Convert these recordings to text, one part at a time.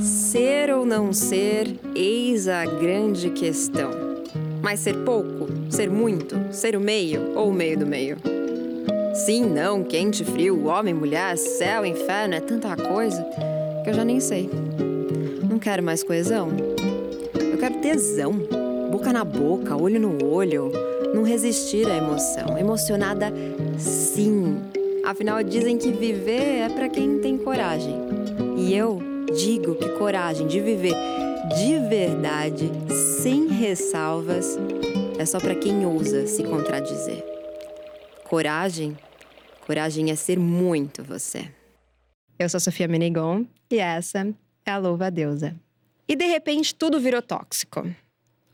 Ser ou não ser, eis a grande questão. Mas ser pouco, ser muito, ser o meio ou o meio do meio? Sim, não, quente, frio, homem, mulher, céu, inferno, é tanta coisa que eu já nem sei. Não quero mais coesão. Eu quero tesão. Boca na boca, olho no olho. Não resistir à emoção. Emocionada, sim. Afinal, dizem que viver é para quem tem coragem. E eu digo que coragem de viver de verdade, sem ressalvas, é só para quem ousa se contradizer. Coragem, coragem é ser muito você. Eu sou Sofia Menegon e essa é a Louva Deusa. E de repente tudo virou tóxico.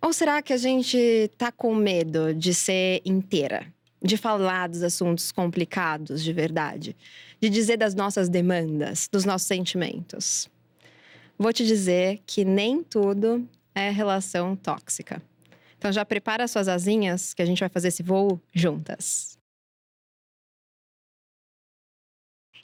Ou será que a gente tá com medo de ser inteira? De falar dos assuntos complicados de verdade? De dizer das nossas demandas, dos nossos sentimentos? Vou te dizer que nem tudo é relação tóxica. Então já prepara suas asinhas que a gente vai fazer esse voo juntas.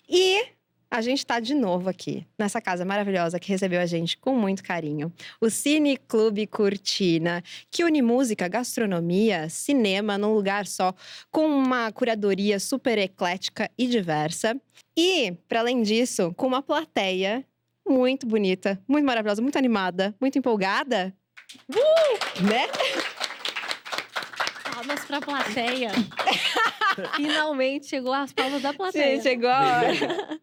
E a gente está de novo aqui, nessa casa maravilhosa que recebeu a gente com muito carinho. O Cine Clube Cortina, que une música, gastronomia, cinema num lugar só, com uma curadoria super eclética e diversa. E, para além disso, com uma plateia muito bonita, muito maravilhosa, muito animada, muito empolgada. Uh! Né? Palmas pra plateia. Finalmente chegou as palmas da plateia. Sim, chegou a hora.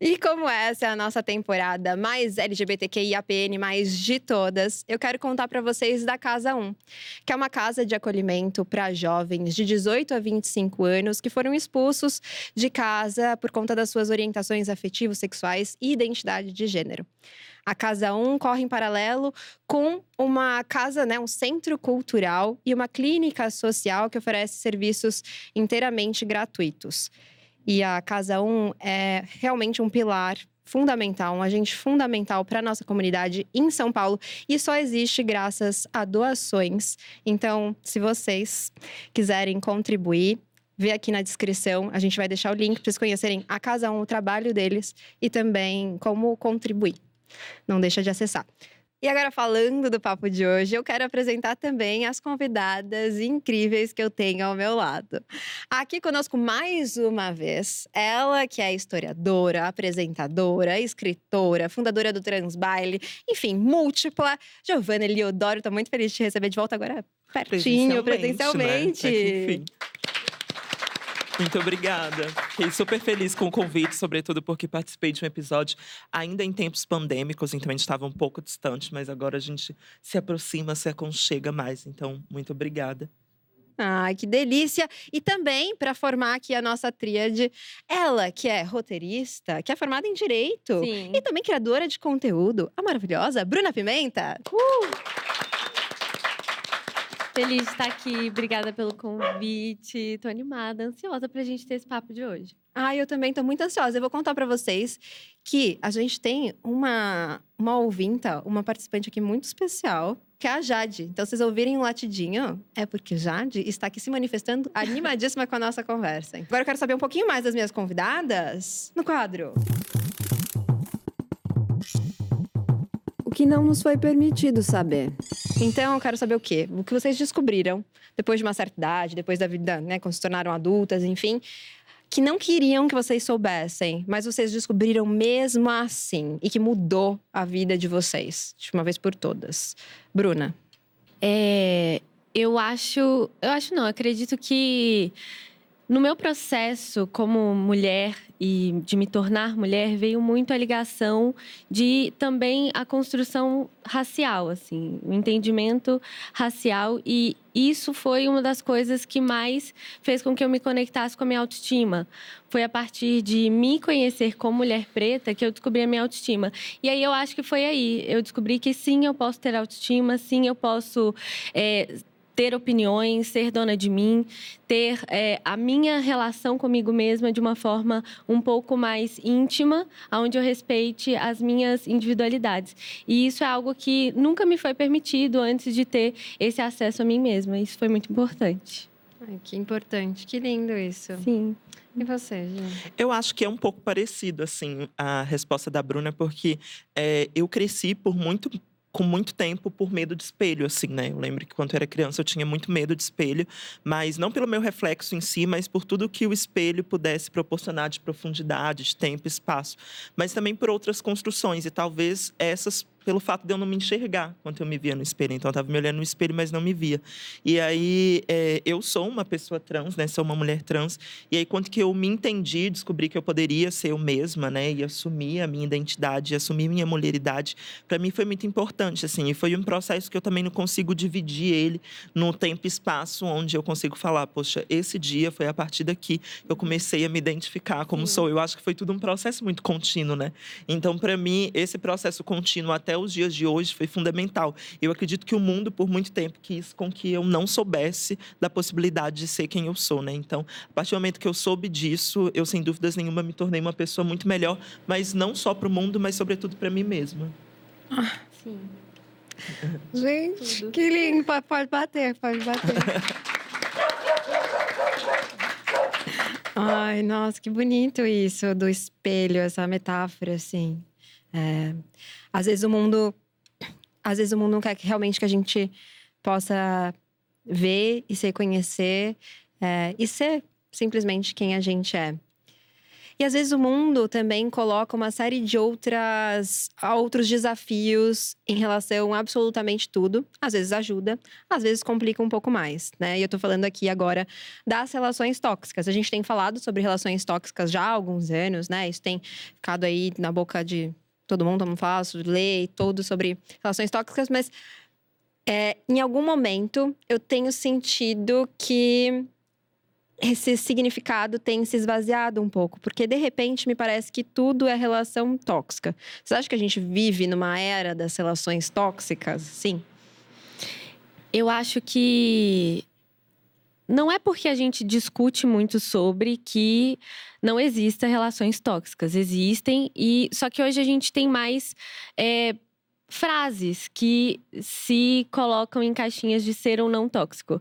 E como essa é a nossa temporada mais LGBTQIAPN mais de todas, eu quero contar para vocês da Casa 1, que é uma casa de acolhimento para jovens de 18 a 25 anos que foram expulsos de casa por conta das suas orientações afetivos, sexuais e identidade de gênero. A Casa 1 corre em paralelo com uma casa, né, um centro cultural e uma clínica social que oferece serviços inteiramente gratuitos. E a Casa 1 é realmente um pilar fundamental, um agente fundamental para a nossa comunidade em São Paulo e só existe graças a doações. Então, se vocês quiserem contribuir, vê aqui na descrição, a gente vai deixar o link para vocês conhecerem a Casa 1, o trabalho deles e também como contribuir. Não deixa de acessar. E agora, falando do papo de hoje, eu quero apresentar também as convidadas incríveis que eu tenho ao meu lado. Aqui conosco, mais uma vez, ela que é historiadora, apresentadora, escritora, fundadora do Transbaile, enfim, múltipla. Giovanna Eliodoro, estou muito feliz de te receber de volta agora pertinho, presencialmente. Né? enfim. Muito obrigada. Fiquei super feliz com o convite, sobretudo porque participei de um episódio ainda em tempos pandêmicos, então a gente estava um pouco distante, mas agora a gente se aproxima, se aconchega mais. Então, muito obrigada. Ai, que delícia! E também para formar aqui a nossa tríade, ela que é roteirista, que é formada em direito Sim. e também criadora de conteúdo, a maravilhosa Bruna Pimenta. Uh! Feliz de estar aqui, obrigada pelo convite. Tô animada, ansiosa pra gente ter esse papo de hoje. Ah, eu também tô muito ansiosa. Eu vou contar para vocês que a gente tem uma, uma ouvinta, uma participante aqui muito especial, que é a Jade. Então, vocês ouvirem um latidinho, é porque Jade está aqui se manifestando animadíssima com a nossa conversa. Agora eu quero saber um pouquinho mais das minhas convidadas no quadro. Que não nos foi permitido saber. Então, eu quero saber o quê? O que vocês descobriram depois de uma certa idade, depois da vida, né, quando se tornaram adultas, enfim, que não queriam que vocês soubessem, mas vocês descobriram mesmo assim e que mudou a vida de vocês, de uma vez por todas. Bruna. É, eu acho, eu acho não, acredito que no meu processo como mulher e de me tornar mulher veio muito a ligação de também a construção racial, assim, o entendimento racial e isso foi uma das coisas que mais fez com que eu me conectasse com a minha autoestima. Foi a partir de me conhecer como mulher preta que eu descobri a minha autoestima. E aí eu acho que foi aí. Eu descobri que sim, eu posso ter autoestima, sim, eu posso é, ter opiniões, ser dona de mim, ter é, a minha relação comigo mesma de uma forma um pouco mais íntima, onde eu respeite as minhas individualidades. E isso é algo que nunca me foi permitido antes de ter esse acesso a mim mesma. Isso foi muito importante. Ai, que importante, que lindo isso. Sim. E você, gente? Eu acho que é um pouco parecido, assim, a resposta da Bruna, porque é, eu cresci por muito com muito tempo por medo de espelho, assim, né? Eu lembro que quando eu era criança eu tinha muito medo de espelho, mas não pelo meu reflexo em si, mas por tudo que o espelho pudesse proporcionar de profundidade, de tempo, espaço, mas também por outras construções e talvez essas pelo fato de eu não me enxergar quando eu me via no espelho. Então, eu estava me olhando no espelho, mas não me via. E aí, é, eu sou uma pessoa trans, né? Sou uma mulher trans. E aí, quando que eu me entendi, descobri que eu poderia ser eu mesma, né? E assumir a minha identidade, assumir minha mulheridade, para mim foi muito importante, assim. E foi um processo que eu também não consigo dividir ele no tempo e espaço, onde eu consigo falar, poxa, esse dia foi a partir daqui que eu comecei a me identificar como Sim. sou. Eu acho que foi tudo um processo muito contínuo, né? Então, para mim, esse processo contínuo até até os dias de hoje foi fundamental. Eu acredito que o mundo, por muito tempo, quis com que eu não soubesse da possibilidade de ser quem eu sou, né? Então, a partir do momento que eu soube disso, eu, sem dúvidas nenhuma, me tornei uma pessoa muito melhor, mas não só para o mundo, mas, sobretudo, para mim mesma. Ah, sim. Gente, Tudo. que lindo. Pode bater, pode bater. Ai, nossa, que bonito isso do espelho, essa metáfora, assim. É, às vezes o mundo, às vezes o mundo não quer que realmente que a gente possa ver e se reconhecer é, e ser simplesmente quem a gente é. E às vezes o mundo também coloca uma série de outras outros desafios em relação a absolutamente tudo. Às vezes ajuda, às vezes complica um pouco mais, né? E eu tô falando aqui agora das relações tóxicas. A gente tem falado sobre relações tóxicas já há alguns anos, né? Isso tem ficado aí na boca de todo mundo, não faço, lei, tudo sobre relações tóxicas, mas é, em algum momento eu tenho sentido que esse significado tem se esvaziado um pouco, porque de repente me parece que tudo é relação tóxica. Você acha que a gente vive numa era das relações tóxicas? Sim. Eu acho que não é porque a gente discute muito sobre que não exista relações tóxicas. Existem, e só que hoje a gente tem mais. É, frases que se colocam em caixinhas de ser ou não tóxico.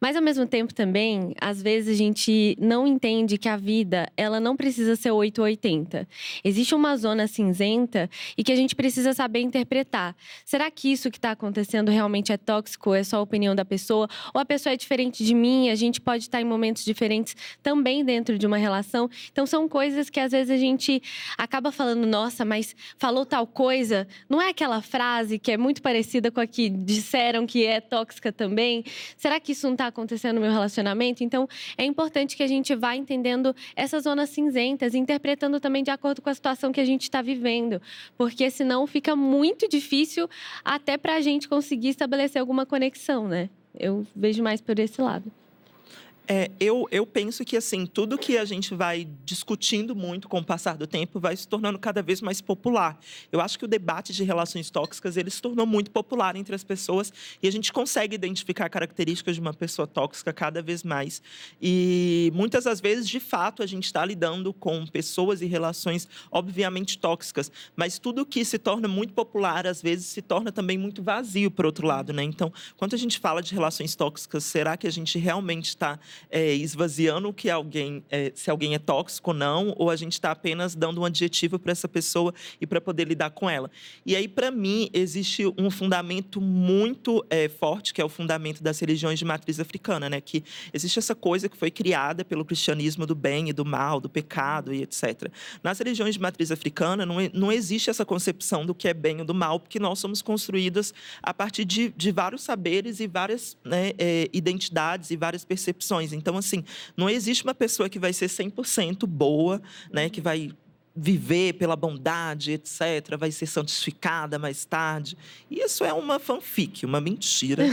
Mas ao mesmo tempo também, às vezes a gente não entende que a vida, ela não precisa ser 880. Existe uma zona cinzenta e que a gente precisa saber interpretar. Será que isso que está acontecendo realmente é tóxico, é só a opinião da pessoa? Ou a pessoa é diferente de mim, a gente pode estar em momentos diferentes também dentro de uma relação? Então são coisas que às vezes a gente acaba falando, nossa, mas falou tal coisa, não é aquela frase que é muito parecida com a que disseram que é tóxica também? Será que isso não está acontecendo no meu relacionamento? Então, é importante que a gente vá entendendo essas zonas cinzentas, interpretando também de acordo com a situação que a gente está vivendo, porque senão fica muito difícil até para a gente conseguir estabelecer alguma conexão, né? Eu vejo mais por esse lado. É, eu, eu penso que assim tudo que a gente vai discutindo muito com o passar do tempo vai se tornando cada vez mais popular. Eu acho que o debate de relações tóxicas ele se tornou muito popular entre as pessoas e a gente consegue identificar características de uma pessoa tóxica cada vez mais. E muitas das vezes, de fato, a gente está lidando com pessoas e relações obviamente tóxicas, mas tudo que se torna muito popular às vezes se torna também muito vazio por outro lado, né? Então, quando a gente fala de relações tóxicas, será que a gente realmente está é, esvaziando que alguém, é, se alguém é tóxico ou não, ou a gente está apenas dando um adjetivo para essa pessoa e para poder lidar com ela. E aí, para mim, existe um fundamento muito é, forte, que é o fundamento das religiões de matriz africana, né? Que existe essa coisa que foi criada pelo cristianismo do bem e do mal, do pecado e etc. Nas religiões de matriz africana, não, não existe essa concepção do que é bem ou do mal, porque nós somos construídas a partir de, de vários saberes e várias né, é, identidades e várias percepções. Então, assim, não existe uma pessoa que vai ser 100% boa, né? Que vai viver pela bondade, etc., vai ser santificada mais tarde. Isso é uma fanfic, uma mentira.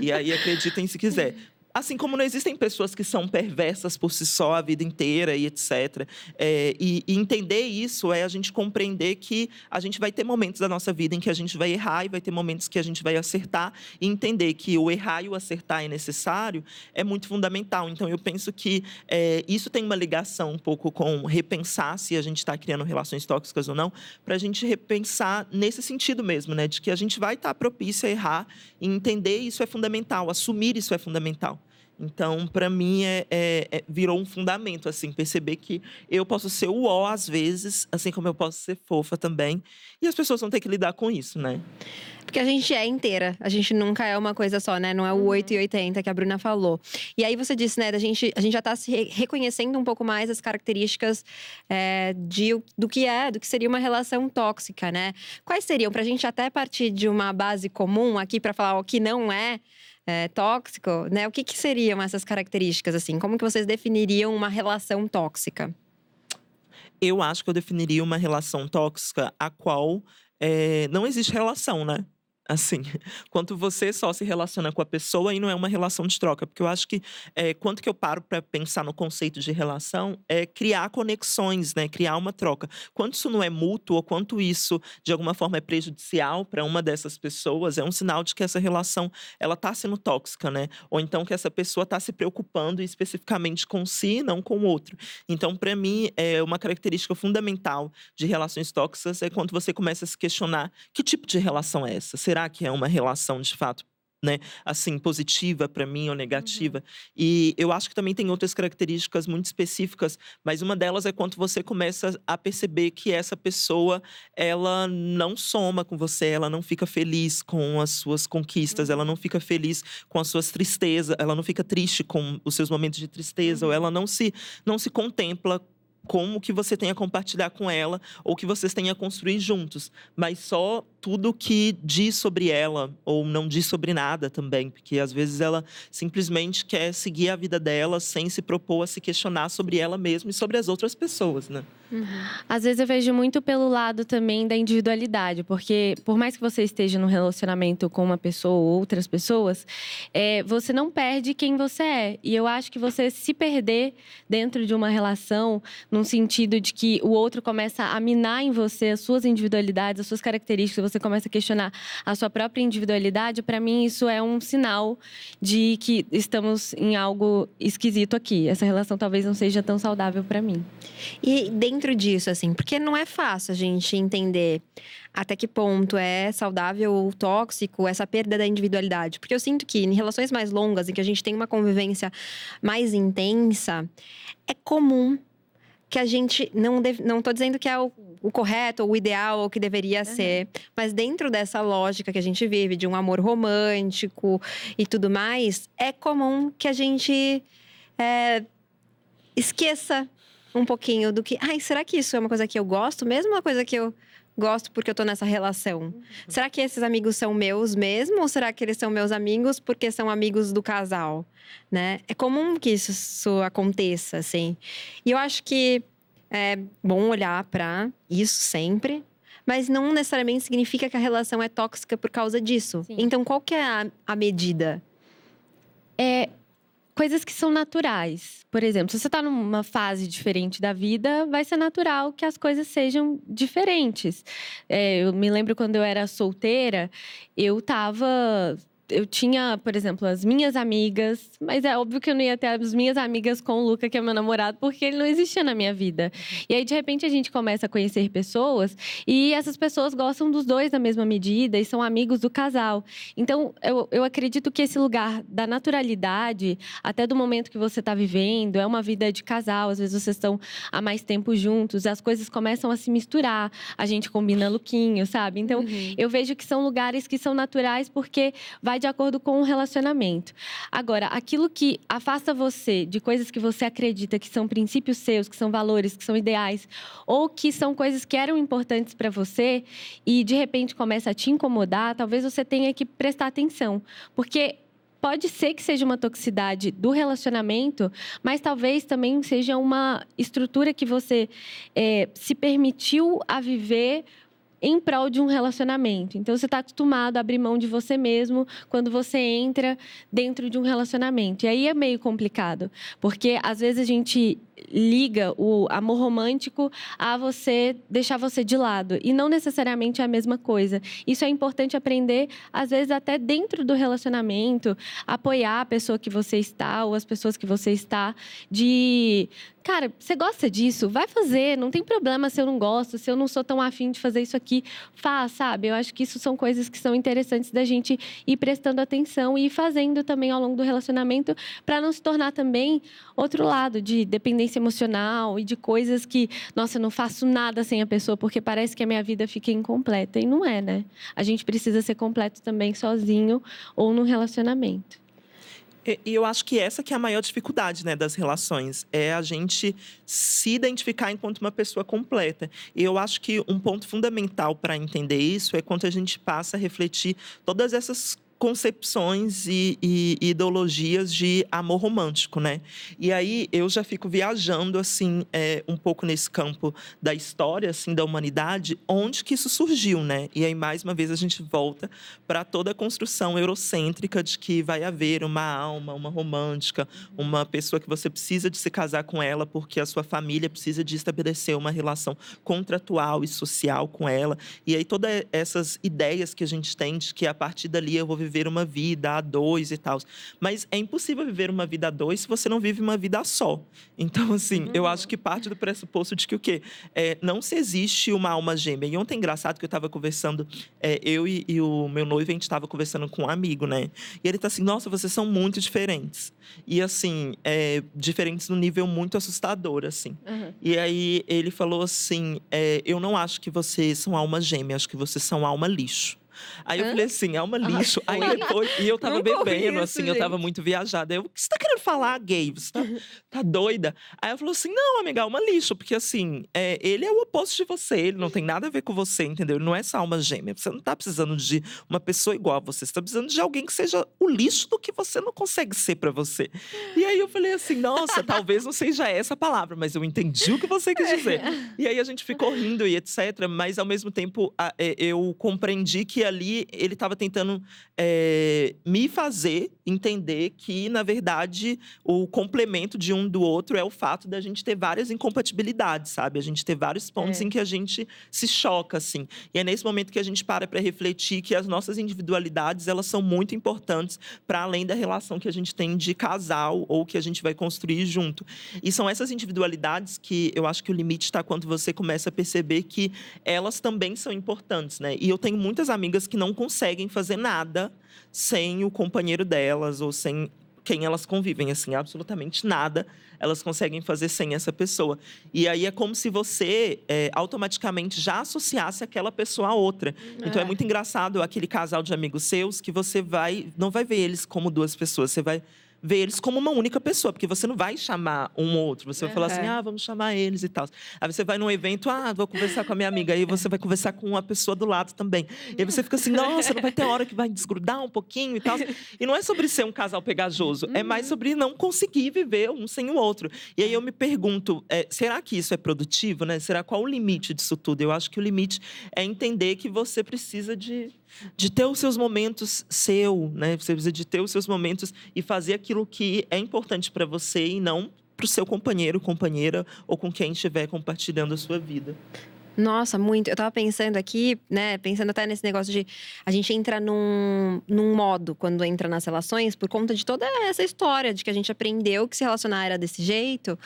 e aí acreditem se quiser. Assim como não existem pessoas que são perversas por si só a vida inteira e etc. É, e, e, entender isso é a gente compreender que a gente vai ter momentos da nossa vida em que a gente vai errar e vai ter momentos que a gente vai acertar. E entender que o errar e o acertar é necessário é muito fundamental. Então, eu penso que é, isso tem uma ligação um pouco com repensar se a gente está criando relações tóxicas ou não, para a gente repensar nesse sentido mesmo, né? De que a gente vai estar tá propício a errar e entender isso é fundamental, assumir isso é fundamental. Então, para mim, é, é, é, virou um fundamento, assim, perceber que eu posso ser o ó às vezes, assim como eu posso ser fofa também. E as pessoas vão ter que lidar com isso, né? Porque a gente é inteira, a gente nunca é uma coisa só, né? Não é o uhum. 8 e 80 que a Bruna falou. E aí você disse, né, a gente, a gente já tá se re reconhecendo um pouco mais as características é, de, do que é, do que seria uma relação tóxica, né? Quais seriam, pra gente até partir de uma base comum aqui para falar o que não é, é, tóxico, né? O que, que seriam essas características, assim? Como que vocês definiriam uma relação tóxica? Eu acho que eu definiria uma relação tóxica a qual é, não existe relação, né? Assim, quanto você só se relaciona com a pessoa e não é uma relação de troca, porque eu acho que é, quanto que eu paro para pensar no conceito de relação é criar conexões, né, criar uma troca. Quanto isso não é mútuo, ou quanto isso de alguma forma é prejudicial para uma dessas pessoas, é um sinal de que essa relação ela está sendo tóxica, né? Ou então que essa pessoa está se preocupando especificamente com si, não com o outro. Então, para mim, é uma característica fundamental de relações tóxicas é quando você começa a se questionar que tipo de relação é essa? será que é uma relação de fato né, assim, positiva para mim ou negativa. Uhum. E eu acho que também tem outras características muito específicas, mas uma delas é quando você começa a perceber que essa pessoa, ela não soma com você, ela não fica feliz com as suas conquistas, uhum. ela não fica feliz com as suas tristezas, ela não fica triste com os seus momentos de tristeza, uhum. ou ela não se não se contempla com o que você tem a compartilhar com ela ou que vocês têm a construir juntos, mas só tudo que diz sobre ela ou não diz sobre nada também, porque às vezes ela simplesmente quer seguir a vida dela sem se propor a se questionar sobre ela mesma e sobre as outras pessoas, né? Uhum. Às vezes eu vejo muito pelo lado também da individualidade, porque por mais que você esteja num relacionamento com uma pessoa ou outras pessoas, é, você não perde quem você é. E eu acho que você se perder dentro de uma relação, num sentido de que o outro começa a minar em você as suas individualidades, as suas características, você começa a questionar a sua própria individualidade, para mim isso é um sinal de que estamos em algo esquisito aqui. Essa relação talvez não seja tão saudável para mim. E dentro disso, assim, porque não é fácil a gente entender até que ponto é saudável ou tóxico essa perda da individualidade. Porque eu sinto que em relações mais longas, em que a gente tem uma convivência mais intensa, é comum que a gente não deve, não tô dizendo que é o, o correto ou o ideal ou o que deveria uhum. ser, mas dentro dessa lógica que a gente vive de um amor romântico e tudo mais, é comum que a gente é, esqueça um pouquinho do que, ai, será que isso é uma coisa que eu gosto mesmo, uma coisa que eu gosto porque eu tô nessa relação. Uhum. Será que esses amigos são meus mesmo ou será que eles são meus amigos porque são amigos do casal, né? É comum que isso, isso aconteça, assim. E eu acho que é bom olhar para isso sempre, mas não necessariamente significa que a relação é tóxica por causa disso. Sim. Então, qual que é a, a medida? É coisas que são naturais. Por exemplo, se você está numa fase diferente da vida, vai ser natural que as coisas sejam diferentes. É, eu me lembro quando eu era solteira, eu estava eu tinha, por exemplo, as minhas amigas, mas é óbvio que eu não ia ter as minhas amigas com o Luca, que é meu namorado, porque ele não existia na minha vida. E aí, de repente, a gente começa a conhecer pessoas e essas pessoas gostam dos dois na mesma medida e são amigos do casal. Então, eu, eu acredito que esse lugar da naturalidade, até do momento que você está vivendo, é uma vida de casal, às vezes vocês estão há mais tempo juntos, as coisas começam a se misturar, a gente combina lookinho, sabe? Então, uhum. eu vejo que são lugares que são naturais porque vai vai de acordo com o relacionamento. Agora, aquilo que afasta você de coisas que você acredita que são princípios seus, que são valores, que são ideais, ou que são coisas que eram importantes para você e de repente começa a te incomodar, talvez você tenha que prestar atenção, porque pode ser que seja uma toxicidade do relacionamento, mas talvez também seja uma estrutura que você é, se permitiu a viver em prol de um relacionamento. Então você está acostumado a abrir mão de você mesmo quando você entra dentro de um relacionamento. E aí é meio complicado, porque às vezes a gente liga o amor romântico a você deixar você de lado. E não necessariamente é a mesma coisa. Isso é importante aprender, às vezes, até dentro do relacionamento, apoiar a pessoa que você está ou as pessoas que você está, de cara, você gosta disso? Vai fazer, não tem problema se eu não gosto, se eu não sou tão afim de fazer isso aqui, faz, sabe? Eu acho que isso são coisas que são interessantes da gente ir prestando atenção e ir fazendo também ao longo do relacionamento, para não se tornar também outro lado de dependência emocional e de coisas que, nossa, não faço nada sem a pessoa porque parece que a minha vida fica incompleta. E não é, né? A gente precisa ser completo também sozinho ou no relacionamento. E eu acho que essa que é a maior dificuldade né, das relações, é a gente se identificar enquanto uma pessoa completa. E eu acho que um ponto fundamental para entender isso é quando a gente passa a refletir todas essas concepções e, e, ideologias de amor romântico, né? E aí eu já fico viajando assim é, um pouco nesse campo da história assim da humanidade, onde que isso surgiu, né? E aí mais uma vez a gente volta para toda a construção eurocêntrica de que vai haver uma alma, uma romântica, uma pessoa que você precisa de se casar com ela porque a sua família precisa de estabelecer uma relação contratual e social com ela. E aí todas essas ideias que a gente tem de que a partir dali eu vou viver uma vida a dois e tal. Mas é impossível viver uma vida a dois se você não vive uma vida só. Então, assim, uhum. eu acho que parte do pressuposto de que o quê? É, não se existe uma alma gêmea. E ontem, engraçado que eu estava conversando, é, eu e, e, o meu noivo, a gente estava conversando com um amigo, né? E ele tá assim, nossa, vocês são muito diferentes. E, assim, é, diferentes no nível muito assustador, assim. Uhum. E aí, ele falou assim, é, eu não acho que vocês são alma gêmea, acho que vocês são alma lixo. Aí eu falei assim, é uma lixo. Ah, aí depois, e eu tava bebendo, assim, gente. eu tava muito viajada. Eu, o que você tá querendo falar, gay? Você tá, tá doida? Aí ela falou assim: não, amiga, é uma lixo, porque assim, é, ele é o oposto de você, ele não tem nada a ver com você, entendeu? Ele não é essa alma gêmea. Você não tá precisando de uma pessoa igual a você, você tá precisando de alguém que seja o lixo do que você não consegue ser para você. E aí eu falei assim, nossa, talvez não seja essa a palavra, mas eu entendi o que você quis dizer. E aí a gente ficou rindo e etc. Mas ao mesmo tempo, é, eu compreendi que ali ele estava tentando é, me fazer entender que, na verdade, o complemento de um do outro é o fato da gente ter várias incompatibilidades, sabe? A gente ter vários pontos é. em que a gente se choca, assim. E é nesse momento que a gente para para refletir que as nossas individualidades, elas são muito importantes para além da relação que a gente tem de casal ou que a gente vai construir junto. E são essas individualidades que eu acho que o limite está quando você começa a perceber que elas também são importantes, né? E eu tenho muitas amigas que não conseguem fazer nada sem o companheiro delas ou sem quem elas convivem, assim, absolutamente nada elas conseguem fazer sem essa pessoa. E aí é como se você é, automaticamente já associasse aquela pessoa a outra. É. Então é muito engraçado aquele casal de amigos seus que você vai não vai ver eles como duas pessoas, você vai ver eles como uma única pessoa, porque você não vai chamar um ou outro. Você vai falar assim, ah, vamos chamar eles e tal. Aí você vai num evento, ah, vou conversar com a minha amiga. Aí você vai conversar com uma pessoa do lado também. E aí você fica assim, nossa, não vai ter hora que vai desgrudar um pouquinho e tal. E não é sobre ser um casal pegajoso, é mais uhum. sobre não conseguir viver um sem o outro. E aí eu me pergunto, é, será que isso é produtivo, né? Será qual o limite disso tudo? Eu acho que o limite é entender que você precisa de de ter os seus momentos seu, né? Você precisa de ter os seus momentos e fazer aquilo que é importante para você e não para o seu companheiro, companheira ou com quem estiver compartilhando a sua vida. Nossa, muito. Eu tava pensando aqui, né? Pensando até nesse negócio de a gente entra num, num modo quando entra nas relações por conta de toda essa história de que a gente aprendeu que se relacionar era desse jeito,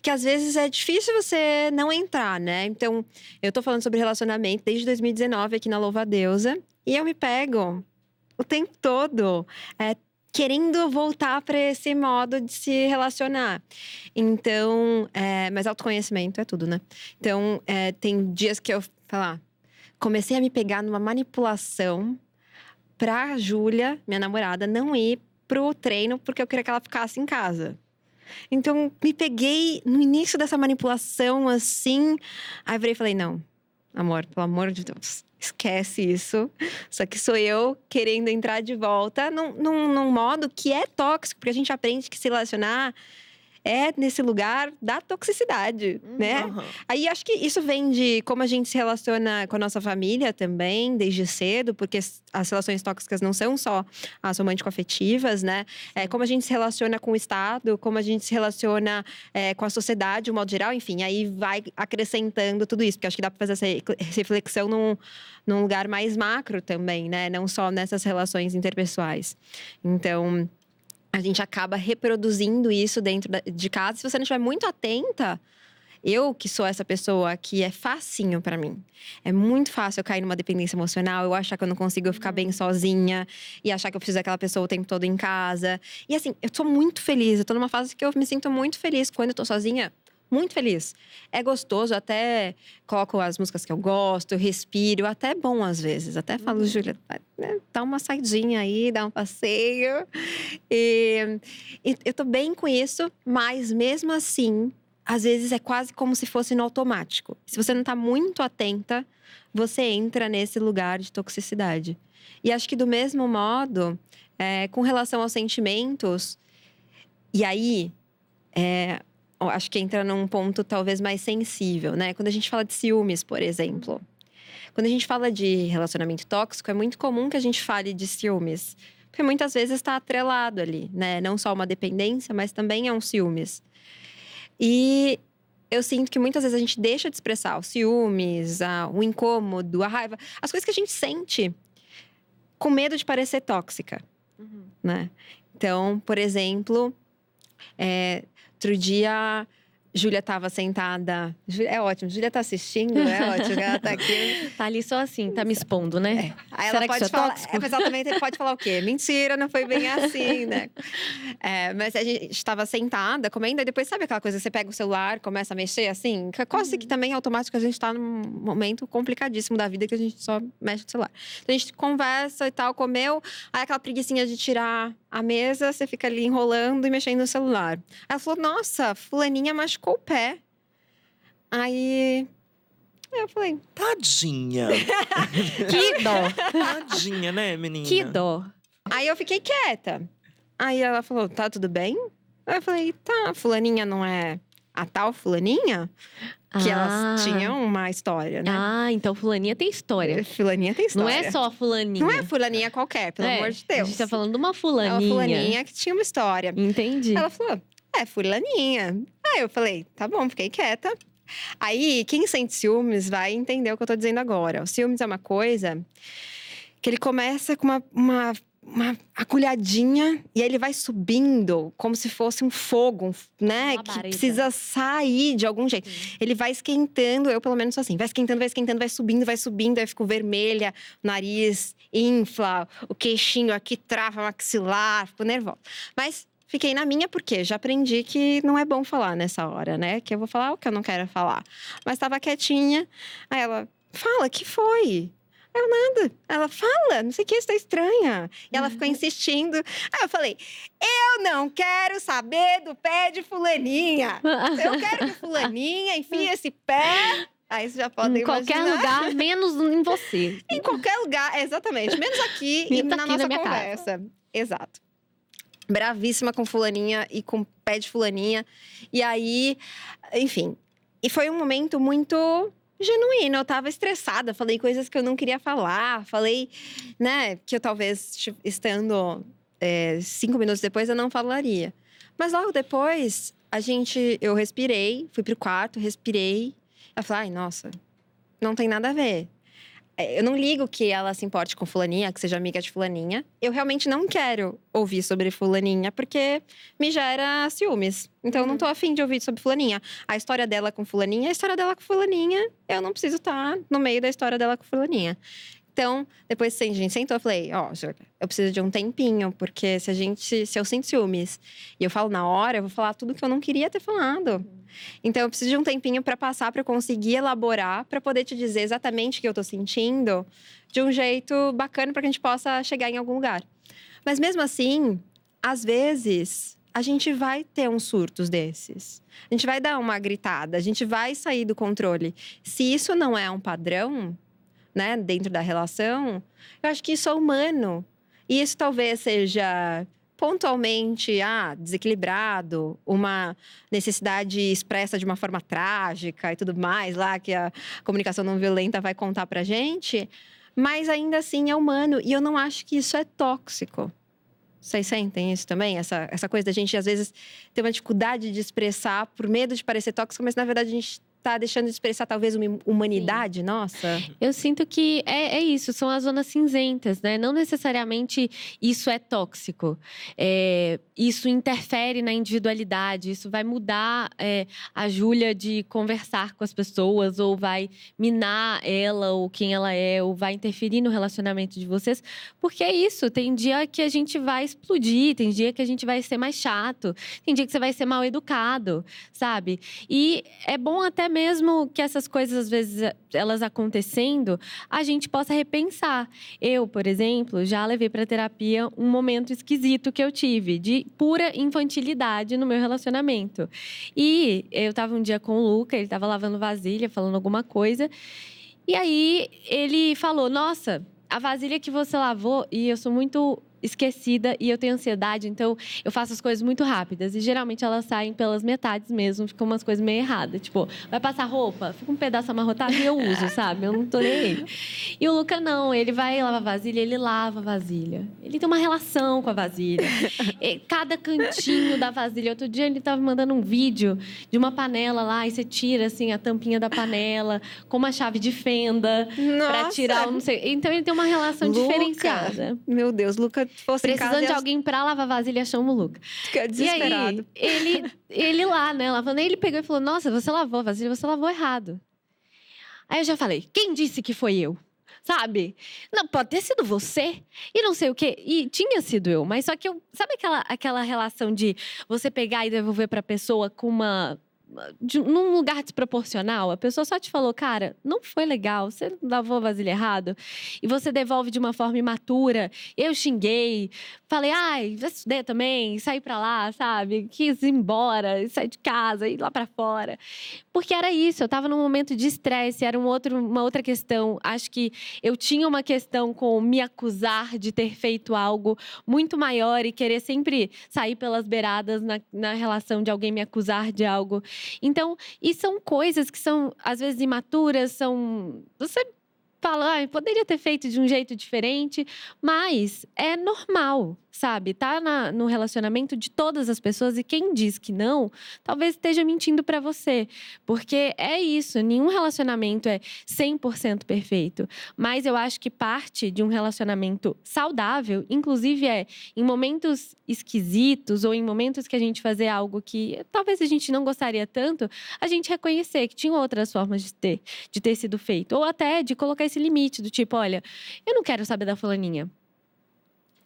que às vezes é difícil você não entrar, né? Então, eu tô falando sobre relacionamento desde 2019 aqui na Louva Deusa. E eu me pego o tempo todo é, querendo voltar para esse modo de se relacionar. Então, é, mas autoconhecimento é tudo, né? Então, é, tem dias que eu, falar, comecei a me pegar numa manipulação pra Júlia, minha namorada, não ir pro treino porque eu queria que ela ficasse em casa. Então, me peguei no início dessa manipulação, assim. Aí eu falei: não, amor, pelo amor de Deus, esquece isso. Só que sou eu querendo entrar de volta num, num, num, modo que é tóxico, porque a gente aprende que se relacionar é nesse lugar da toxicidade, né? Aham. Aí acho que isso vem de como a gente se relaciona com a nossa família também, desde cedo, porque as- relações tóxicas não são só as romântico-afetivas, né? É, como a gente se relaciona com o Estado, como a gente se relaciona é, com a sociedade, de um modo geral, enfim, aí vai acrescentando tudo isso, porque acho que dá para fazer essa re- reflexão num, num lugar mais macro também, né? Não só nessas relações interpessoais. Então a gente acaba reproduzindo isso dentro de casa. Se você não estiver muito atenta, eu que sou essa pessoa que é facinho pra mim. É muito fácil eu cair numa dependência emocional, eu achar que eu não consigo ficar bem sozinha e achar que eu preciso daquela pessoa o tempo todo em casa. E assim, eu tô muito feliz, eu tô numa fase que eu me sinto muito feliz quando eu tô sozinha. Muito feliz. É gostoso, até coloco as músicas que eu gosto, eu respiro, até é bom às vezes. Até falo, Júlia, vai, né, dá uma saidinha aí, dá um passeio. E, e eu tô bem com isso, mas mesmo assim, às vezes é quase como se fosse no automático. Se você não tá muito atenta, você entra nesse lugar de toxicidade. E acho que do mesmo modo, é, com relação aos sentimentos, e aí, é, acho que entra num ponto talvez mais sensível, né? Quando a gente fala de ciúmes, por exemplo. Quando a gente fala de relacionamento tóxico, é muito comum que a gente fale de ciúmes. Porque muitas vezes está atrelado ali, né? Não só uma dependência, mas também é um ciúmes. E eu sinto que muitas vezes a gente deixa de expressar os ciúmes, a- o incômodo, a raiva, as coisas que a gente sente com medo de parecer tóxica, né? Então, por exemplo, é, outro dia, Júlia estava sentada. É ótimo, Júlia tá assistindo, é ótimo, ela tá aqui. Tá ali só assim, tá me expondo, né? Aí Será ela pode é falar. É, mas ela também pode falar o quê? Mentira, não foi bem assim, né? É, mas a gente estava sentada, comendo, e depois sabe aquela coisa, você pega o celular, começa a mexer assim? Quase Uhum. que também é automático, a gente está num momento complicadíssimo da vida que a gente só mexe no celular. Então a gente conversa e tal, comeu, aí aquela preguiçinha de tirar a mesa, você fica ali enrolando e mexendo no celular. Ela falou: Nossa, fulaninha machucou o pé. Aí. Eu falei, Tadinha. Que dó, Tadinha, né, menina? que dó. Aí eu fiquei quieta. Aí ela falou: tá tudo bem? Aí eu falei: tá, fulaninha não é a tal fulaninha? Que Ah. elas tinham uma história, né? Ah, então fulaninha tem história. Fulaninha tem Não história. é só fulaninha. Não é fulaninha qualquer, pelo É, amor de Deus. A gente tá falando de uma É fulaninha. uma fulaninha que tinha uma história. Entendi. Ela falou: é, fulaninha. Aí eu falei: tá bom, fiquei quieta. Aí, quem sente ciúmes vai entender o que eu tô dizendo agora. O ciúmes é uma coisa que ele começa com uma, uma, uma agulhadinha e aí ele vai subindo como se fosse um fogo, né? Uma que precisa sair de algum jeito. Ele vai esquentando, eu pelo menos sou assim, vai esquentando, vai esquentando, vai subindo, vai subindo, aí fico vermelha, o nariz infla, o queixinho aqui trava, maxilar, fico nervosa. Mas fiquei na minha porque já aprendi que não é bom falar nessa hora, né? Que eu vou falar o que eu não quero falar. Mas tava quietinha, aí ela, fala, que foi? Eu nada. Ela fala, não sei o que, isso tá estranha. E ela ficou insistindo. Aí eu falei: eu não quero saber do pé de fulaninha. Eu quero que fulaninha enfie esse pé. Aí vocês já podem em qualquer imaginar. lugar, menos em você. Em qualquer lugar, exatamente. Menos aqui e na aqui na nossa casa. conversa. Exato. Bravíssima com fulaninha e com pé de fulaninha. E aí, enfim. E foi um momento muito genuíno. Eu tava estressada, falei coisas que eu não queria falar. Falei, né, que eu talvez tipo, estando é, cinco minutos depois eu não falaria. Mas logo depois, a gente, eu respirei, fui pro quarto, respirei. Ela falou, ai, nossa, não tem nada a ver. É, Eu não ligo que ela se importe com fulaninha, que seja amiga de fulaninha. Eu realmente não quero ouvir sobre fulaninha, porque me gera ciúmes. Então, eu não tô afim de ouvir sobre fulaninha. A história dela com fulaninha, a história dela com fulaninha. Eu não preciso estar no meio da história dela com fulaninha. Então, depois que a gente sentou, eu falei, ó, Júlia, eu preciso de um tempinho, porque se a gente, se eu sinto ciúmes e eu falo na hora, eu vou falar tudo que eu não queria ter falado. Então, eu preciso de um tempinho para passar, para conseguir elaborar, para poder te dizer exatamente o que eu tô sentindo, de um jeito bacana para que a gente possa chegar em algum lugar. Mas mesmo assim, às vezes, a gente vai ter uns surtos desses. A gente vai dar uma gritada, a gente vai sair do controle. Se isso não é um padrão, né, dentro da relação, eu acho que isso é humano. E isso talvez seja pontualmente ah, desequilibrado, uma necessidade expressa de uma forma trágica e tudo mais, lá que a comunicação não violenta vai contar pra gente, mas ainda assim é humano e eu não acho que isso é tóxico. Vocês sentem isso também? Essa, essa coisa da gente, às vezes, ter uma dificuldade de expressar por medo de parecer tóxico, mas na verdade a gente tá deixando de expressar talvez uma humanidade Sim. nossa? Eu sinto que é, é, isso, são as zonas cinzentas, né? Não necessariamente isso é tóxico. É, isso interfere na individualidade, isso vai mudar é, a Júlia de conversar com as pessoas, ou vai minar ela, ou quem ela é, ou vai interferir no relacionamento de vocês. Porque é isso, tem dia que a gente vai explodir, tem dia que a gente vai ser mais chato, tem dia que você vai ser mal educado, sabe? E é bom até mesmo que essas coisas, às vezes, elas acontecendo, a gente possa repensar. Eu, por exemplo, já levei para terapia um momento esquisito que eu tive de pura infantilidade no meu relacionamento. E eu estava um dia com o Luca, ele estava lavando vasilha, falando alguma coisa. E aí ele falou: Nossa, a vasilha que você lavou, e eu sou muito esquecida e eu tenho ansiedade, então eu faço as coisas muito rápidas. E geralmente elas saem pelas metades mesmo, ficam umas coisas meio erradas. Tipo, vai passar roupa, fica um pedaço amarrotado e eu uso, sabe? Eu não tô nem aí. E o Luca não, ele vai lavar vasilha, ele lava vasilha. Ele tem uma relação com a vasilha. Cada cantinho da vasilha. Outro dia ele tava mandando um vídeo de uma panela lá, e você tira assim a tampinha da panela com uma chave de fenda para tirar o não sei. Então ele tem uma relação Luca. diferenciada. Meu Deus, Luca fosse Precisando de alguém pra lavar vasilha, chama o Luca. Fica desesperado. E aí, ele, ele lá, né, lavando, aí ele pegou e falou: Nossa, você lavou a vasilha, você lavou errado. Aí eu já falei: Quem disse que foi eu? Sabe? Não, pode ter sido você. E não sei o quê. E tinha sido eu, mas só que eu. Sabe aquela, aquela relação de você pegar e devolver pra pessoa com uma de, num lugar desproporcional, a pessoa só te falou, cara, não foi legal, você lavou vasilha errado, e você devolve de uma forma imatura. Eu xinguei, falei, ai, vai estudar também, sair pra lá, sabe? Quis ir embora, sair de casa, ir lá para fora. Porque era isso, eu tava num momento de estresse, era um outro, uma outra questão. Acho que eu tinha uma questão com me acusar de ter feito algo muito maior e querer sempre sair pelas beiradas na, na relação de alguém me acusar de algo. Então, e são coisas que são, às vezes, imaturas, são. Você fala, ah, poderia ter feito de um jeito diferente, mas é normal sabe? Tá na, no relacionamento de todas as pessoas e quem diz que não, talvez esteja mentindo para você. Porque é isso, nenhum relacionamento é 100% perfeito. Mas eu acho que parte de um relacionamento saudável, inclusive é em momentos esquisitos ou em momentos que a gente fazer algo que talvez a gente não gostaria tanto, a gente reconhecer que tinha outras formas de ter, de ter sido feito. Ou até de colocar esse limite do tipo, olha, eu não quero saber da fulaninha.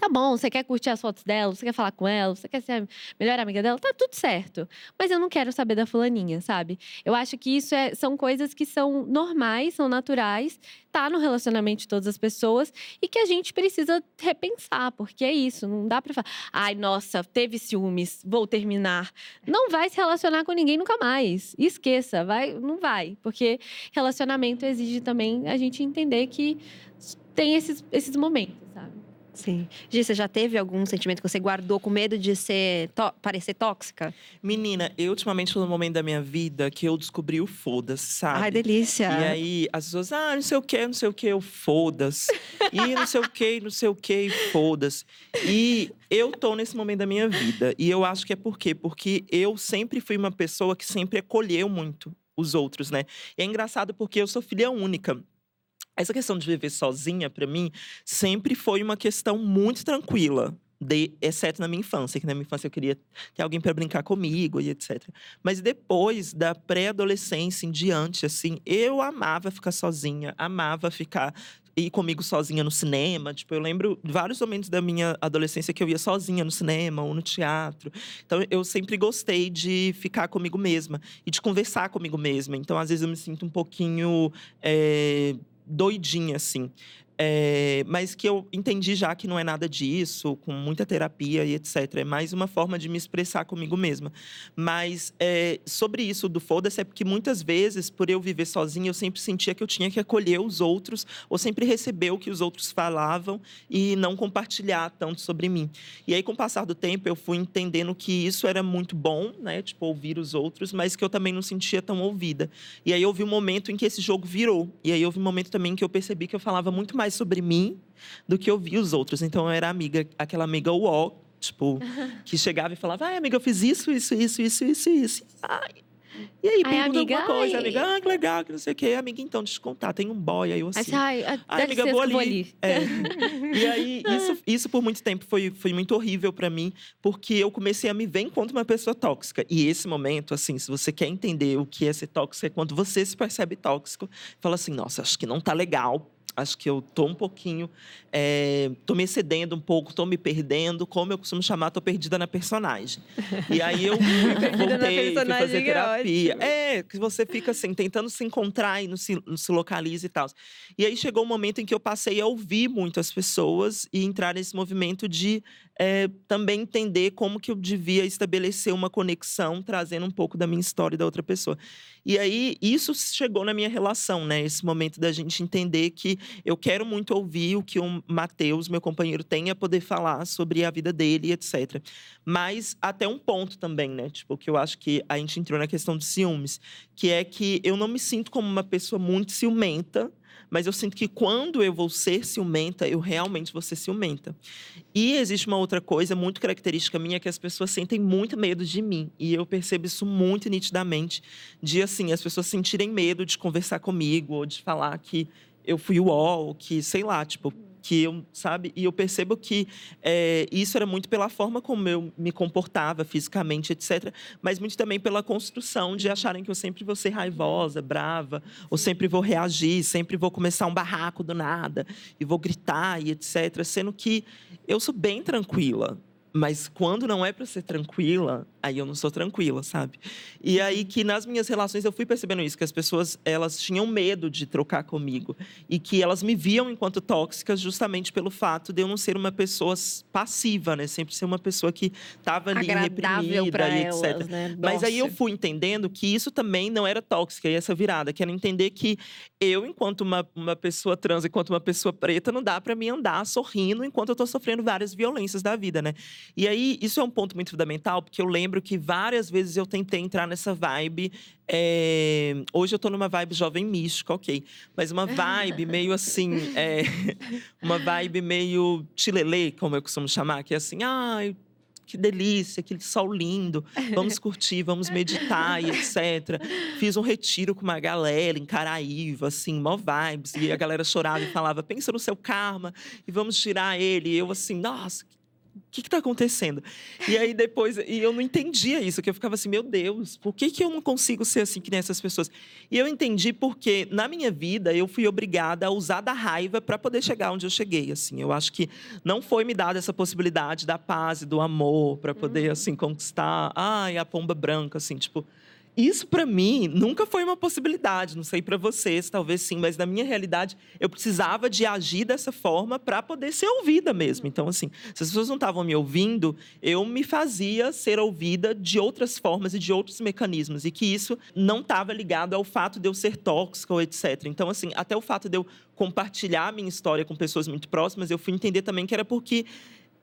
Tá bom, você quer curtir as fotos dela, você quer falar com ela, você quer ser a melhor amiga dela, tá tudo certo. Mas eu não quero saber da fulaninha, sabe? Eu acho que isso é, são coisas que são normais, são naturais, tá no relacionamento de todas as pessoas e que a gente precisa repensar, porque é isso, não dá pra falar, ai, nossa, teve ciúmes, vou terminar. Não vai se relacionar com ninguém nunca mais. Esqueça, vai, não vai, porque relacionamento exige também a gente entender que tem esses, esses momentos, sabe? Sim. Gi, você já teve algum sentimento que você guardou com medo de ser parecer tóxica? Menina, eu ultimamente foi no momento da minha vida que eu descobri o foda-se, sabe? Ai, delícia. E aí as pessoas, ah, não sei o que, não sei o que, eu foda-se. e não sei o que, não sei o que, foda-se. E eu tô nesse momento da minha vida. E eu acho que é por quê? Porque eu sempre fui uma pessoa que sempre acolheu muito os outros, né? E é engraçado porque eu sou filha única. Essa questão de viver sozinha, para mim, sempre foi uma questão muito tranquila. De, exceto na minha infância, que na minha infância eu queria ter alguém para brincar comigo e etc. Mas depois da pré-adolescência em diante, assim, eu amava ficar sozinha, amava ficar ir comigo sozinha no cinema. Tipo, eu lembro vários momentos da minha adolescência que eu ia sozinha no cinema ou no teatro. Então, eu sempre gostei de ficar comigo mesma e de conversar comigo mesma. Então, às vezes, eu me sinto um pouquinho. É doidinha, assim. É, mas que eu entendi já que não é nada disso, com muita terapia e etc. É mais uma forma de me expressar comigo mesma. Mas é, sobre isso do foda-se, é porque muitas vezes, por eu viver sozinha, eu sempre sentia que eu tinha que acolher os outros, ou sempre receber o que os outros falavam e não compartilhar tanto sobre mim. E aí, com o passar do tempo, eu fui entendendo que isso era muito bom, né? Tipo, ouvir os outros, mas que eu também não sentia tão ouvida. E aí, houve um momento em que esse jogo virou. E aí, houve um momento também que eu percebi que eu falava muito mais mais sobre mim do que ouvir os outros. Então eu era amiga, aquela amiga uó, tipo, que chegava e falava: ai, amiga, eu fiz isso, isso, isso, isso, isso, isso. Ai. E aí, pergunta amiga, alguma coisa, ai, amiga, ah, que legal, que não sei o quê. Amiga, então, deixa eu te contar, tem um boy aí, eu assim. Ai, ai amiga, vou ali. Vou ali. É. e aí, isso, isso por muito tempo foi, foi muito horrível para mim, porque eu comecei a me ver enquanto uma pessoa tóxica. E esse momento, assim, se você quer entender o que é ser tóxico, é quando você se percebe tóxico, fala assim, nossa, acho que não tá legal, acho que eu tô um pouquinho, é, tô me excedendo um pouco, tô me perdendo, como eu costumo chamar, tô perdida na personagem. E aí eu voltei, fui fazer é terapia. É, que você fica assim, tentando se encontrar e não se, não se localiza e tal. E aí chegou um momento em que eu passei a ouvir muito as pessoas e entrar nesse movimento de é, também entender como que eu devia estabelecer uma conexão, trazendo um pouco da minha história e da outra pessoa. E aí, isso chegou na minha relação, né? Esse momento da gente entender que eu quero muito ouvir o que o Matheus, meu companheiro, tem a poder falar sobre a vida dele, etc. Mas até um ponto também, né? Tipo, que eu acho que a gente entrou na questão dos ciúmes, que é que eu não me sinto como uma pessoa muito ciumenta mas eu sinto que quando eu vou ser ciumenta, eu realmente vou ser ciumenta. E existe uma outra coisa muito característica minha que as pessoas sentem muito medo de mim. E eu percebo isso muito nitidamente, de assim, as pessoas sentirem medo de conversar comigo ou de falar que eu fui o ó, que sei lá, tipo, que eu, sabe? E eu percebo que é, isso era muito pela forma como eu me comportava fisicamente, etc. Mas muito também pela construção de acharem que eu sempre vou ser raivosa, brava, ou sempre vou reagir, sempre vou começar um barraco do nada e vou gritar e etc. Sendo que eu sou bem tranquila. Mas quando não é para ser tranquila, aí eu não sou tranquila, sabe? E aí que nas minhas relações eu fui percebendo isso, que as pessoas elas tinham medo de trocar comigo e que elas me viam enquanto tóxicas justamente pelo fato de eu não ser uma pessoa passiva, né? Sempre ser uma pessoa que estava ali reprimida e etc. Elas, né? Mas aí eu fui entendendo que isso também não era tóxica e essa virada, que era entender que eu, enquanto uma, uma pessoa trans, enquanto uma pessoa preta, não dá para mim andar sorrindo enquanto eu tô sofrendo várias violências da vida, né? E aí, isso é um ponto muito fundamental, porque eu lembro que várias vezes eu tentei entrar nessa vibe. É... Hoje eu tô numa vibe jovem mística, ok. Mas uma vibe meio assim. É... Uma vibe meio chilelê, como eu costumo chamar, que é assim, ai. Ah, que delícia, aquele sol lindo. Vamos curtir, vamos meditar e etc. Fiz um retiro com uma galera em Caraíva, assim, mó vibes. E a galera chorava e falava: pensa no seu karma e vamos tirar ele. E eu, assim, nossa, que está acontecendo? E aí depois, e eu não entendia isso, que eu ficava assim, meu Deus, por que, que eu não consigo ser assim que nem essas pessoas? E eu entendi porque na minha vida eu fui obrigada a usar da raiva para poder chegar onde eu cheguei, assim. Eu acho que não foi me dada essa possibilidade da paz e do amor para poder uhum. assim conquistar, ai, a pomba branca, assim, tipo, isso para mim nunca foi uma possibilidade. Não sei para vocês, talvez sim, mas na minha realidade eu precisava de agir dessa forma para poder ser ouvida mesmo. Então, assim, se as pessoas não estavam me ouvindo, eu me fazia ser ouvida de outras formas e de outros mecanismos e que isso não estava ligado ao fato de eu ser tóxica ou etc. Então, assim, até o fato de eu compartilhar minha história com pessoas muito próximas, eu fui entender também que era porque